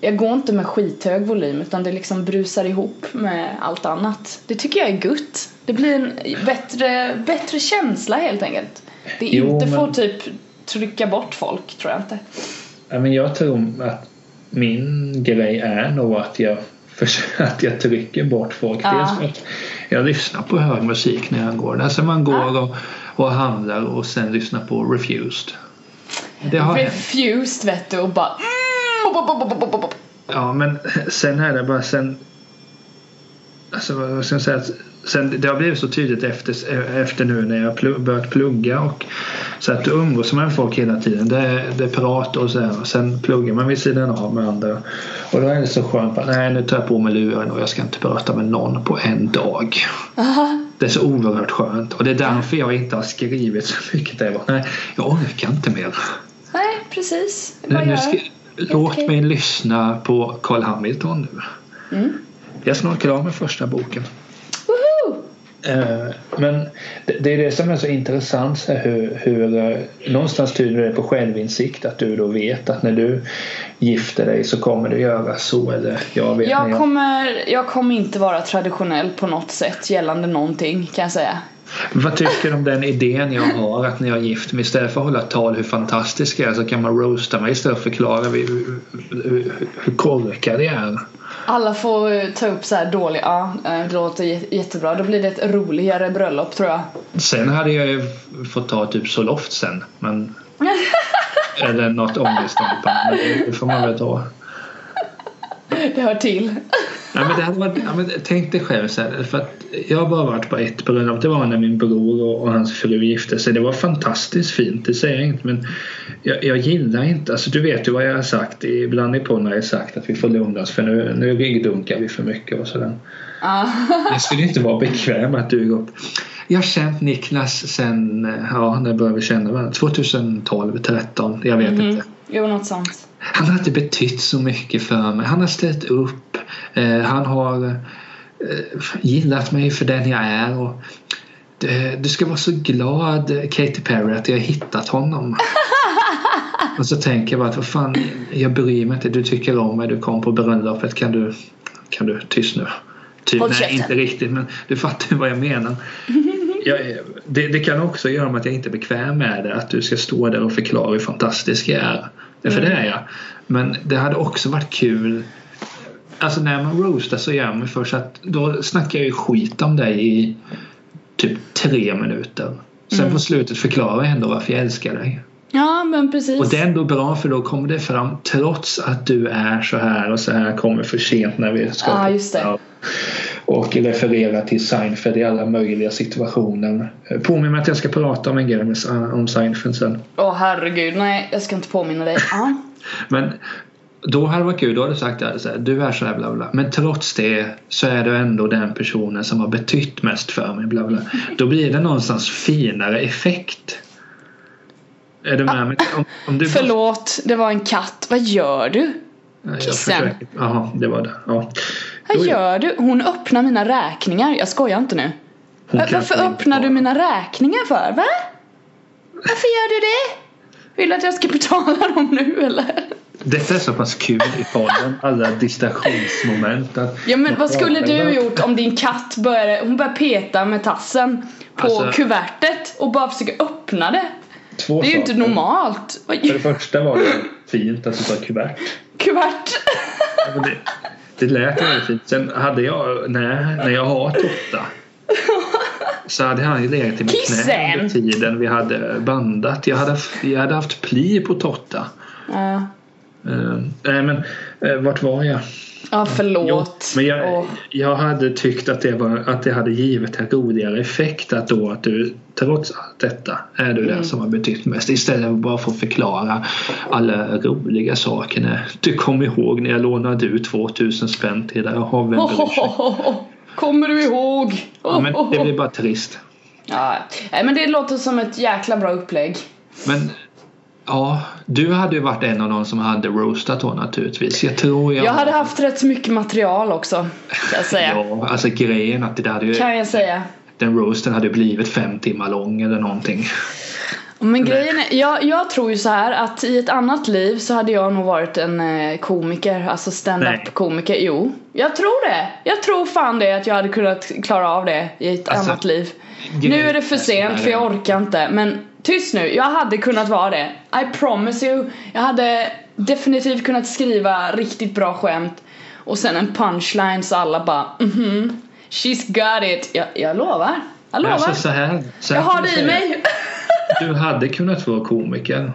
S2: jag går inte med skithög volym utan det liksom brusar ihop med allt annat. Det tycker jag är gött. Det blir en bättre, bättre känsla helt enkelt. Det är jo, inte men... får typ trycka bort folk tror jag inte.
S1: Ja, men jag tror att min grej är nog att jag, att jag trycker bort folk. Ja. Dels för att jag lyssnar på hög musik när jag går. Alltså man går ja. och, och handlar och sen lyssnar på Refused.
S2: Det har Refused vet du och bara
S1: Ja men sen är det bara sen Alltså vad ska jag säga sen, det har blivit så tydligt efter, efter nu när jag plugg, börjat plugga och så att du umgås med folk hela tiden. Det, det prat och så här. Sen pluggar man vid sidan av med andra. Och då är det så skönt att nej nu tar jag på mig luren och jag ska inte prata med någon på en dag.
S2: Aha.
S1: Det är så oerhört skönt och det är därför jag inte har skrivit så mycket. Där nej jag orkar inte mer.
S2: Nej precis. Nu, nu ska,
S1: låt okay. mig lyssna på Carl Hamilton nu.
S2: Mm.
S1: Jag är snart klar med första boken.
S2: Eh,
S1: men det är det som är så intressant hur, hur någonstans tyder det på självinsikt att du då vet att när du gifter dig så kommer du göra så eller jag vet
S2: jag kommer, jag kommer inte vara traditionell på något sätt gällande någonting kan jag säga.
S1: Vad tycker du om den idén jag har att när jag gift mig istället för att hålla tal hur fantastisk jag är så kan man roasta mig istället för att förklara hur, hur, hur korkad jag är.
S2: Alla får ta upp så här dåliga, ja det låter jättebra. Då blir det ett roligare bröllop tror jag.
S1: Sen hade jag ju fått ta typ Zoloft sen men Eller något ångestdämpande det får man väl ta.
S2: Det hör till.
S1: Ja, men det hade varit, ja, men tänk dig själv så här, för att jag har bara varit på ett bröllop. Det var när min bror och, och hans fru gifte sig. Det var fantastiskt fint, det säger jag inte. Men jag, jag gillar inte, alltså du vet ju vad jag har sagt ibland i podden har jag sagt att vi får lugna oss för nu, nu ryggdunkar vi för mycket och sådär. jag skulle inte vara bekväm att du går upp. Jag har känt Niklas sen, ja när började vi känna varandra? 2012, 13, jag vet mm -hmm. inte.
S2: Jo, något sånt.
S1: Han har inte betytt så mycket för mig. Han har ställt upp. Eh, han har eh, gillat mig för den jag är. Och, eh, du ska vara så glad Katy Perry att jag har hittat honom. och så tänker jag bara att vad fan, jag bryr mig inte. Du tycker om mig, du kom på bröllopet. Kan du, kan du tyst nu? Typ, nej, inte riktigt men du fattar vad jag menar. Jag, det, det, kan också göra med att jag inte är bekväm med det. Att du ska stå där och förklara hur fantastisk jag är. Mm. För det är jag. Men det hade också varit kul Alltså när man roastar så gör man först att då snackar jag ju skit om dig i typ tre minuter. Sen mm. på slutet förklarar jag ändå varför jag älskar dig.
S2: Ja men precis.
S1: Och det är ändå bra för då kommer det fram trots att du är så här och så här kommer för sent när vi ska
S2: Ja just det.
S1: och refererar till Seinfeld i alla möjliga situationer. Påminn mig att jag ska prata om en grej om Seinfeld sen.
S2: Åh herregud, nej jag ska inte påminna dig. Ah.
S1: Men då hade det varit kul, då hade du sagt att du är så här bla bla. Men trots det så är du ändå den personen som har betytt mest för mig bla bla. Då blir det någonstans finare effekt. Är du med mig? Om,
S2: om du Förlåt, det var en katt. Vad gör du?
S1: Kissen. Jaha, det var det. Ja.
S2: Vad gör du? Hon öppnar mina räkningar. Jag skojar inte nu. Varför öppnar du mina räkningar för? Va? Varför gör du det? Vill du att jag ska betala dem nu eller?
S1: Detta är så pass kul i podden, alla distraktionsmoment.
S2: ja men vad skulle du gjort om din katt började, hon började peta med tassen på alltså, kuvertet och bara försöka öppna det? Två det är ju inte normalt.
S1: För det första var det fint att du sa kuvert.
S2: Kuvert?
S1: Ja, det, det lät väldigt fint. Sen hade jag, när, när jag har Totta så hade han ju legat i mitt knä under tiden vi hade bandat. Jag hade, jag hade haft pli på Totta. Ja. Uh, nej men uh, vart var jag?
S2: Ja förlåt. Jo,
S1: men jag, oh. jag hade tyckt att det, var, att det hade givit en roligare effekt att då att du trots allt detta är du mm. den som har betytt mest istället för att bara få förklara alla roliga saker. Du kommer ihåg när jag lånade ut 2000 spänn till dig. Jaha, vem oh, oh,
S2: Kommer du ihåg?
S1: Ja, men det blir bara trist.
S2: Ja, men det låter som ett jäkla bra upplägg.
S1: Men Ja, du hade ju varit en av de som hade roastat då naturligtvis. Jag tror jag...
S2: Jag hade haft rätt så mycket material också. Kan jag säga.
S1: ja, alltså grejen att det hade ju...
S2: Kan jag säga.
S1: Den roasten hade blivit fem timmar lång eller någonting.
S2: Men grejen är, jag, jag tror ju så här att i ett annat liv så hade jag nog varit en eh, komiker, alltså stand-up komiker. Jo, jag tror det. Jag tror fan det att jag hade kunnat klara av det i ett alltså, annat liv. Nu är det för sent för jag orkar inte men Tyst nu, jag hade kunnat vara det. I promise you. Jag hade definitivt kunnat skriva riktigt bra skämt. Och sen en punchline så alla bara mhm. Mm She's got it. Jag, jag lovar. Jag lovar.
S1: Alltså, så här, så här
S2: jag har det i mig.
S1: Du hade kunnat vara komiker.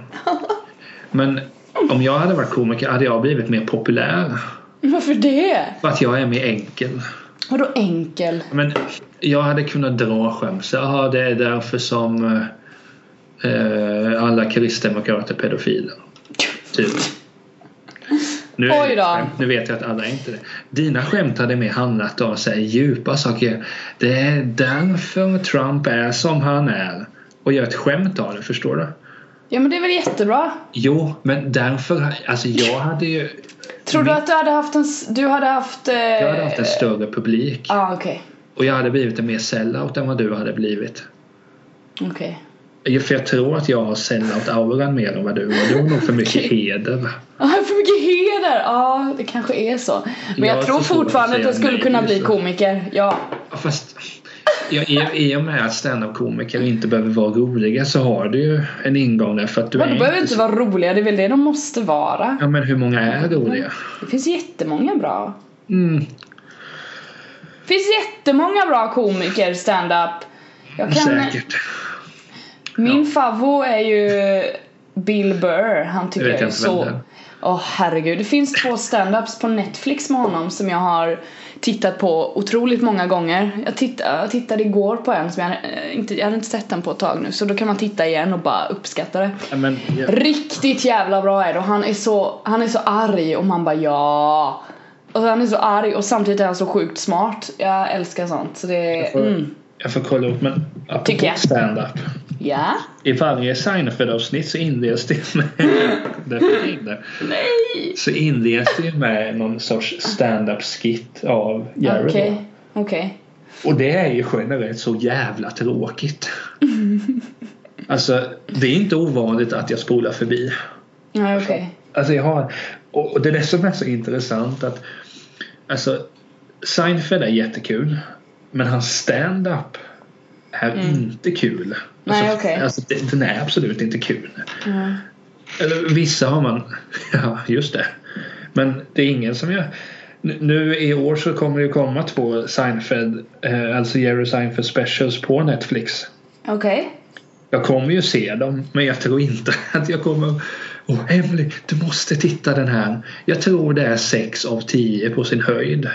S1: Men om jag hade varit komiker hade jag blivit mer populär.
S2: Varför det?
S1: För att jag är mer enkel.
S2: Vadå enkel?
S1: Men jag hade kunnat dra skämt. Ja, det är därför som eh, alla kristdemokrater pedofiler. Typ. Nu, nu vet jag att alla är inte det. Dina skämt hade mer handlat om så här, djupa saker. Det är därför Trump är som han är. Och gör ett skämt av det, förstår du?
S2: Ja men det är väl jättebra?
S1: Jo, men därför, alltså jag hade ju
S2: Tror du att du hade haft en, du hade haft... Eh...
S1: Jag hade haft en större publik.
S2: Ja, ah, okej. Okay.
S1: Och jag hade blivit en mer sellout än vad du hade blivit.
S2: Okej. Okay.
S1: För jag tror att jag har sellout-auran mer än vad du har. Du har nog för mycket heder.
S2: Ja, för mycket heder! Ja, det kanske är så. Men jag, jag tror fortfarande att jag skulle kunna bli komiker. Ja.
S1: Fast ja, i, och med att standup-komiker inte behöver vara roliga så har du ju en ingång där för att du
S2: men är de behöver inte så... vara roliga, det är väl det de måste vara.
S1: Ja men hur många är roliga?
S2: Det finns jättemånga bra. Mm. Det finns jättemånga bra komiker stand-up.
S1: Jag kan... Säkert.
S2: Min favvo är ju Bill Burr. Han tycker jag, jag är så... Åh oh, herregud. Det finns två stand-ups på Netflix med honom som jag har tittat på otroligt många gånger. Jag tittade, jag tittade igår på en som jag eh, inte, jag hade inte sett den på ett tag nu så då kan man titta igen och bara uppskatta det.
S1: Ja, men, ja.
S2: Riktigt jävla bra är det och han är så, han är så arg och man bara ja. Och han är så arg och samtidigt är han så sjukt smart. Jag älskar sånt. Så det,
S1: jag, får, mm. jag får kolla upp men apropå stand-up.
S2: Ja?
S1: I varje Seinfeld-avsnitt så inleds det med
S2: Nej!
S1: Så inleds det med någon sorts stand-up skit av Jared.
S2: Okej, okay. Okay.
S1: Och det är ju generellt så jävla tråkigt. alltså, det är inte ovanligt att jag spolar förbi.
S2: Ja, okej. Okay.
S1: Alltså jag har, och det är det som är så intressant att Alltså Seinfeld är jättekul Men hans stand-up är mm. inte kul.
S2: Nej, alltså, okay.
S1: alltså, den är absolut inte kul. Mm. Eller vissa har man, ja just det. Men det är ingen som jag nu i år så kommer det komma två Seinfeld, eh, alltså Jerry Seinfeld specials på Netflix.
S2: Okej. Okay.
S1: Jag kommer ju se dem men jag tror inte att jag kommer Åh oh, Emily, du måste titta den här. Jag tror det är 6 av 10 på sin höjd.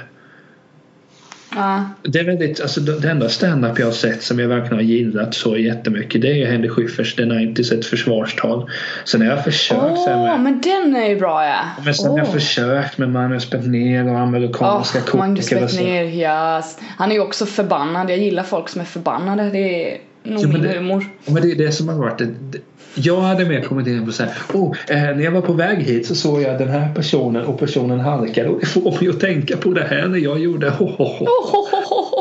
S2: Ja.
S1: Det är väldigt, alltså det enda stand-up jag har sett som jag verkligen har gillat så jättemycket det är Henry Schyfferts The 90s ett försvarstal. Sen har jag försökt
S2: Åh,
S1: med,
S2: men den är ju bra ja.
S1: men sen har jag försökt med Magnus Betnér och amerikanska
S2: Magnus
S1: komiker. så.
S2: Betnér, yes. Han är ju också förbannad. Jag gillar folk som är förbannade. Det är nog
S1: Ja, men
S2: min
S1: det-
S2: humor.
S1: Men det är det som har varit det, Jag hade mer kommit in på så här, oh, eh, när jag var på väg hit så såg jag den här personen och personen halkade och det får mig att tänka på det här när jag gjorde ho, ho, ho.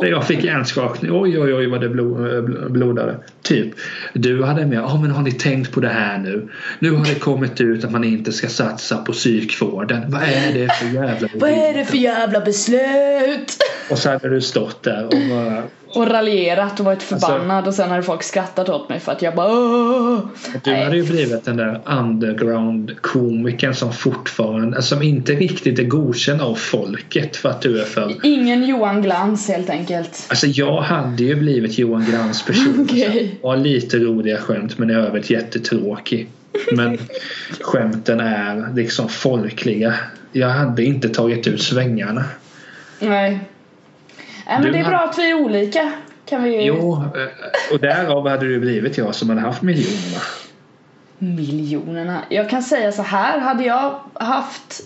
S1: När jag fick hjärnskakning, oj oj oj vad det blod, bl- blodade. Typ. Du hade med, ja men har ni tänkt på det här nu? Nu har det kommit ut att man inte ska satsa på psykvården. Vad är det för jävla
S2: Vad är det för jävla beslut?
S1: Och så hade du stått där och bara,
S2: Och raljerat och varit
S1: Alltså-
S2: förbannad och sen hade folk skrattat åt mig för att jag bara Åh!
S1: Du hade ju blivit den där underground-komikern som fortfarande, som inte riktigt är godkänd av folket för att du är för...
S2: Ingen Johan Glans helt enkelt.
S1: Alltså jag hade ju blivit Johan Grans person.
S2: Okej.
S1: Har lite roliga skämt men i övrigt jättetråkig. Men skämten är liksom folkliga. Jag hade inte tagit ut svängarna.
S2: Nej. Nej men
S1: Du
S2: det är bra att vi är olika. Kan vi...
S1: Jo, eh, och därav hade det blivit jag som hade haft miljonerna.
S2: Miljonerna. Jag kan säga så här. Hade jag haft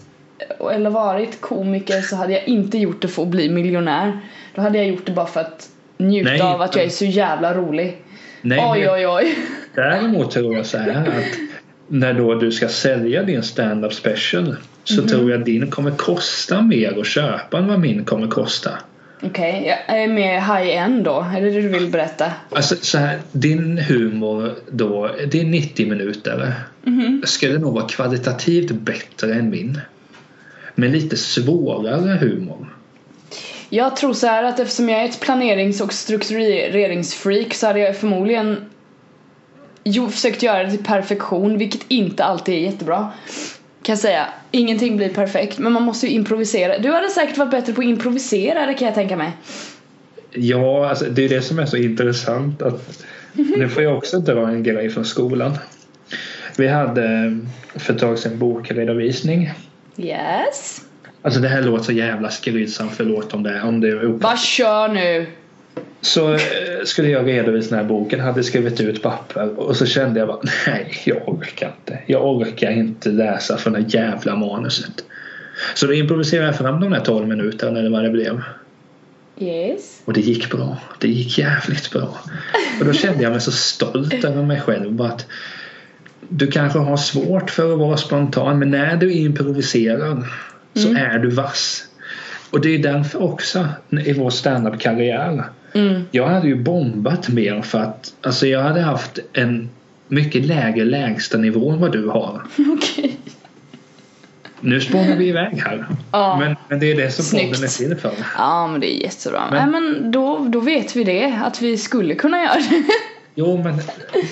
S2: eller varit komiker så hade jag inte gjort det för att bli miljonär. Då hade jag gjort det bara för att njuta
S1: Nej,
S2: av att jag är så jävla rolig.
S1: Nej,
S2: oj oj oj.
S1: Däremot tror jag så här att när då du ska sälja din stand-up special så tror jag din kommer kosta mer att köpa än vad min kommer kosta.
S2: Okej, jag är mer high-end då. Är det det du vill berätta?
S1: Alltså så här, din humor då, det är 90 minuter. Skulle nog vara kvalitativt bättre än min. Men lite svårare humor.
S2: Jag tror så här att eftersom jag är ett planerings och struktureringsfreak så hade jag förmodligen försökt göra det till perfektion vilket inte alltid är jättebra. Kan jag säga. Ingenting blir perfekt men man måste ju improvisera. Du hade säkert varit bättre på att improvisera det kan jag tänka mig.
S1: Ja, alltså, det är det som är så intressant. att Nu får jag också dra en grej från skolan. Vi hade eh, för ett tag sedan bokredovisning.
S2: Yes.
S1: Alltså det här låter så jävla skrytsamt, förlåt om det, om det är
S2: Bara kör nu.
S1: Så eh, skulle jag redovisa den här boken, hade skrivit ut papper och så kände jag bara nej, jag orkar inte. Jag orkar inte läsa från det jävla manuset. Så då improviserade jag fram de där 12 minuterna eller vad det blev.
S2: Yes.
S1: Och det gick bra. Det gick jävligt bra. Och då kände jag mig så stolt över mig själv. Att du kanske har svårt för att vara spontan men när du improviserar så är du vass. Och det är därför också i vår standup-karriär.
S2: Mm.
S1: Jag hade ju bombat mer för att alltså jag hade haft en mycket lägre lägsta nivå än vad du har.
S2: Okej.
S1: Nu spånar vi iväg här.
S2: Ja.
S1: Men, men det är det som
S2: Snyggt.
S1: podden är till för.
S2: Ja men det är jättebra.
S1: Men-
S2: Nej, men då, då vet vi det. Att vi skulle kunna göra det.
S1: Jo men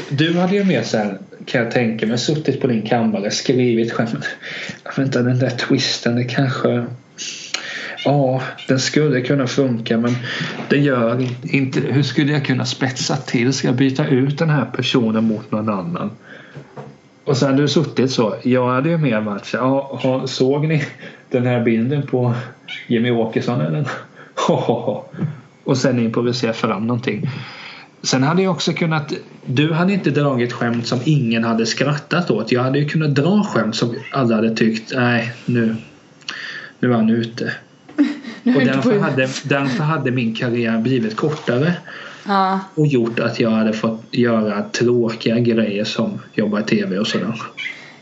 S1: du hade ju mer så här kan jag tänka mig suttit på din kammare skrivit skämt. Vänta den där twisten det kanske Ja, den skulle kunna funka men den gör inte Hur skulle jag kunna spetsa till? Ska jag byta ut den här personen mot någon annan? Och sen hade du suttit så. Jag hade ju mer varit så ja, Såg ni den här bilden på Jimmy Åkesson eller? Och sen improvisera fram någonting. Sen hade jag också kunnat Du hade inte dragit skämt som ingen hade skrattat åt. Jag hade ju kunnat dra skämt som alla hade tyckt nej nu Nu är han ute. Och därför hade, därför hade min karriär blivit kortare
S2: Ja.
S1: och gjort att jag hade fått göra tråkiga grejer som jobba i tv och sådär.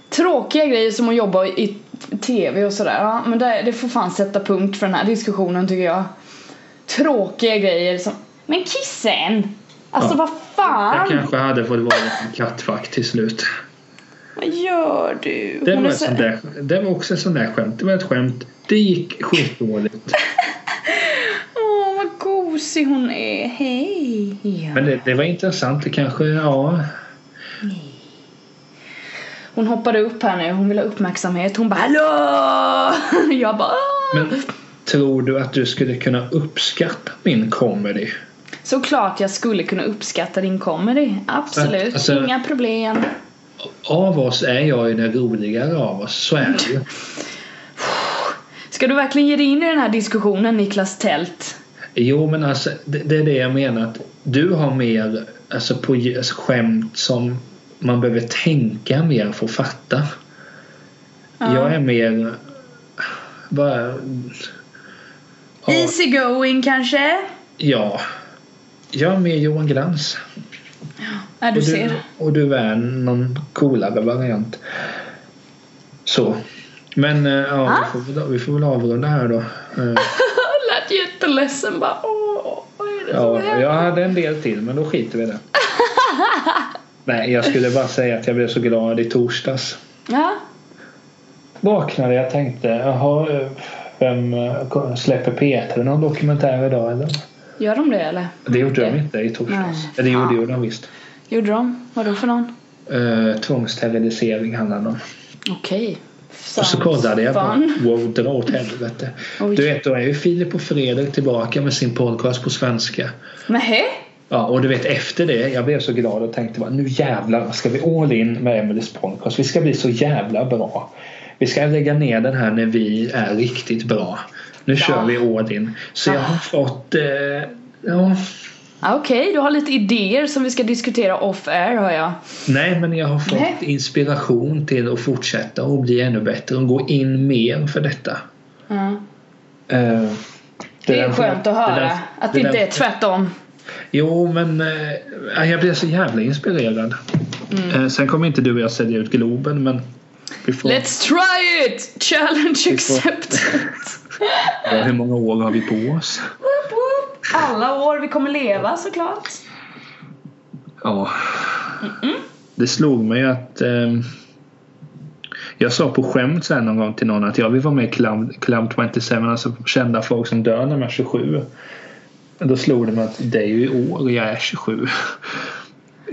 S2: Tråkiga grejer som att jobba i tv och sådär. Ja, men det, det får fan sätta punkt för den här diskussionen tycker jag. Tråkiga grejer som Men kissen! Alltså
S1: Ja.
S2: vad
S1: Jag
S2: fan!
S1: kanske hade fått vara en kattfack till slut.
S2: Vad gör du?
S1: Det var,
S2: så-
S1: där, det var också ett sånt där skämt. Det var ett skämt. Det gick skitdåligt.
S2: Åh vad gosig hon är. Hej! Ja.
S1: Men det, det var intressant. Det kanske, ja.
S2: Hon hoppade upp här nu. Hon vill ha uppmärksamhet. Hon bara hallå! Jag bara "Åh!"
S1: Men tror du att du skulle kunna uppskatta min comedy?
S2: Såklart jag skulle kunna uppskatta din comedy. Absolut.
S1: Alltså-
S2: Inga problem.
S1: Av oss är jag ju den roligare av oss. Så är det ju.
S2: Ska du verkligen ge dig in i den här diskussionen Niklas Tält?
S1: Jo men alltså det, det är det jag menar att du har mer alltså, på alltså, skämt som man behöver tänka mer för att fatta.
S2: Ja.
S1: Jag är mer bara ja,
S2: Easy going kanske?
S1: ja. Jag är mer Johan Glans.
S2: Ja, du
S1: och,
S2: ser.
S1: du, och du är någon coolare variant. Så. Men eh, ja,
S2: Ah?
S1: vi, får, väl- vi får väl avrunda här då. Eh,
S2: Lät jätteledsen bara. Åh, vad är det som
S1: Ja,
S2: händer?
S1: jag hade en del till men då skiter vi i det. Nej, jag skulle bara säga att jag blev så glad i torsdags.
S2: Ja.
S1: Vaknade jag tänkte, jaha, eh, vem släpper Peter någon dokumentär idag eller?
S2: Gör de det eller?
S1: Det gjorde de inte i torsdags.
S2: Nej.
S1: Eller jo, det gjorde de visst.
S2: Gjorde de? Vadå för någon?
S1: Uh, tvångssterilisering handlade det om.
S2: Okej.
S1: Och så kollade jag bara, wow, dra åt helvete.
S2: Oj.
S1: Du vet, då är ju Filip och Fredrik tillbaka med sin podcast på svenska.
S2: Nähä?
S1: Ja, och du vet efter det, jag blev så glad och tänkte bara, nu jävlar ska vi all in med Emelies podcast. Vi ska bli så jävla bra. Vi ska lägga ner den här när vi är riktigt bra. Nu
S2: Ja.
S1: kör vi all in. Så jag har fått, eh, ja,
S2: Ah, Okej, du har lite idéer som vi ska diskutera off air hör jag.
S1: nej men jag har fått
S2: Nej.
S1: inspiration till att fortsätta och bli ännu bättre och gå in mer för detta.
S2: Ja.
S1: Eh,
S2: Det är
S1: den-
S2: skönt att höra.
S1: den-
S2: att det
S1: den-
S2: inte är tvärtom.
S1: Jo, men eh, jag blev så jävla inspirerad.
S2: Mm.
S1: Eh, sen kommer inte du och jag sälja ut Globen, men får...
S2: Let's try it! Challenge accepted!
S1: Ja, hur många år har vi på oss?
S2: Alla år vi kommer leva såklart.
S1: Ja. Det slog mig att ehm, jag sa på skämt sen någon gång till någon att jag vill vara med i Club, Club 27, alltså kända folk som dör när de är 27. Då slog det mig att det är ju i år jag är 27.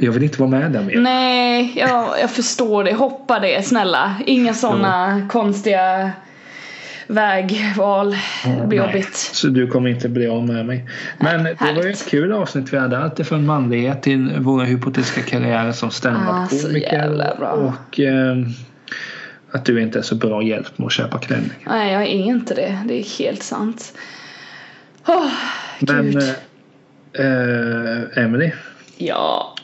S1: Jag vill inte vara med där mer.
S2: Nej, jag, jag förstår det. Hoppa det, snälla. Inga såna konstiga vägval. Det blir
S1: Nej,
S2: jobbigt.
S1: Så du kommer inte bli av med mig. Men det var ju
S2: härligt.
S1: ett kul avsnitt vi hade. Allt från manlighet till våra hypotetiska karriärer som
S2: Ah,
S1: standup-komiker.
S2: bra.
S1: och eh, att du inte är så bra hjälp med att köpa klänning.
S2: Nej, jag är inte det. Det är helt sant. Oh,
S1: Men eh, eh, Emily,
S2: Ja.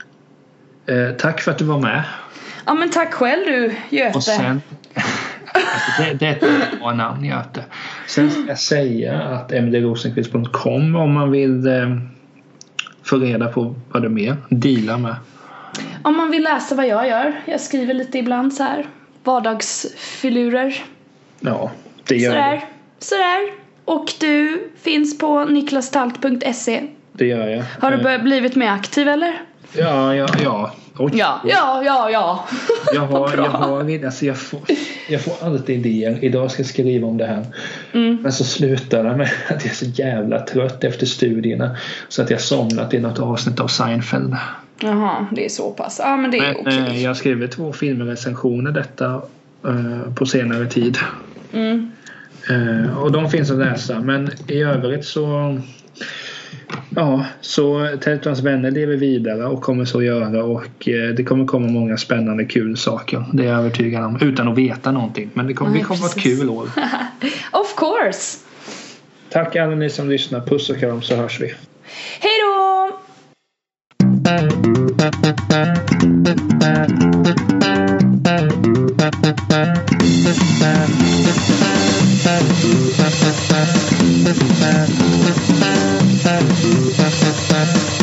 S1: Eh, tack för att du var med.
S2: Ja men tack själv du Göte.
S1: Och sen, alltså det, det är ett bra namn Göte. Sen ska jag säga att emilyrosenqvist.com om man vill eh, få reda på vad du mer dealar med.
S2: Om man vill läsa vad jag gör. Jag skriver lite ibland så här. Vardagsfilurer.
S1: Ja, det gör
S2: Sådär.
S1: jag.
S2: Sådär. Och du finns på niklastalt.se.
S1: Det gör jag.
S2: Har du
S1: Eh,
S2: blivit mer aktiv eller?
S1: Ja, ja, ja. Oj.
S2: Ja, ja, ja, ja.
S1: Jag har, jag har, alltså jag får, jag får alltid idéer. Idag ska jag skriva om det här.
S2: Mm.
S1: Men så slutar det med att jag är så jävla trött efter studierna. Så att jag somnat i något avsnitt av Seinfeld.
S2: Jaha, det är så pass. Ja men det är okej.
S1: eh, jag har skrivit två filmrecensioner detta eh, på senare tid.
S2: Mm.
S1: Eh, och de finns att läsa. Men i övrigt så Ja, så hans vänner lever vidare och kommer så göra och eh, det kommer komma många spännande kul saker. Det är jag övertygad om. Utan att veta någonting. Men det kommer,
S2: Nej,
S1: det kommer vara ett
S2: precis.
S1: kul år.
S2: Of course.
S1: Tack alla ni som lyssnar. Puss och kram så hörs vi.
S2: Hej då! Thank you.
S3: Thank you.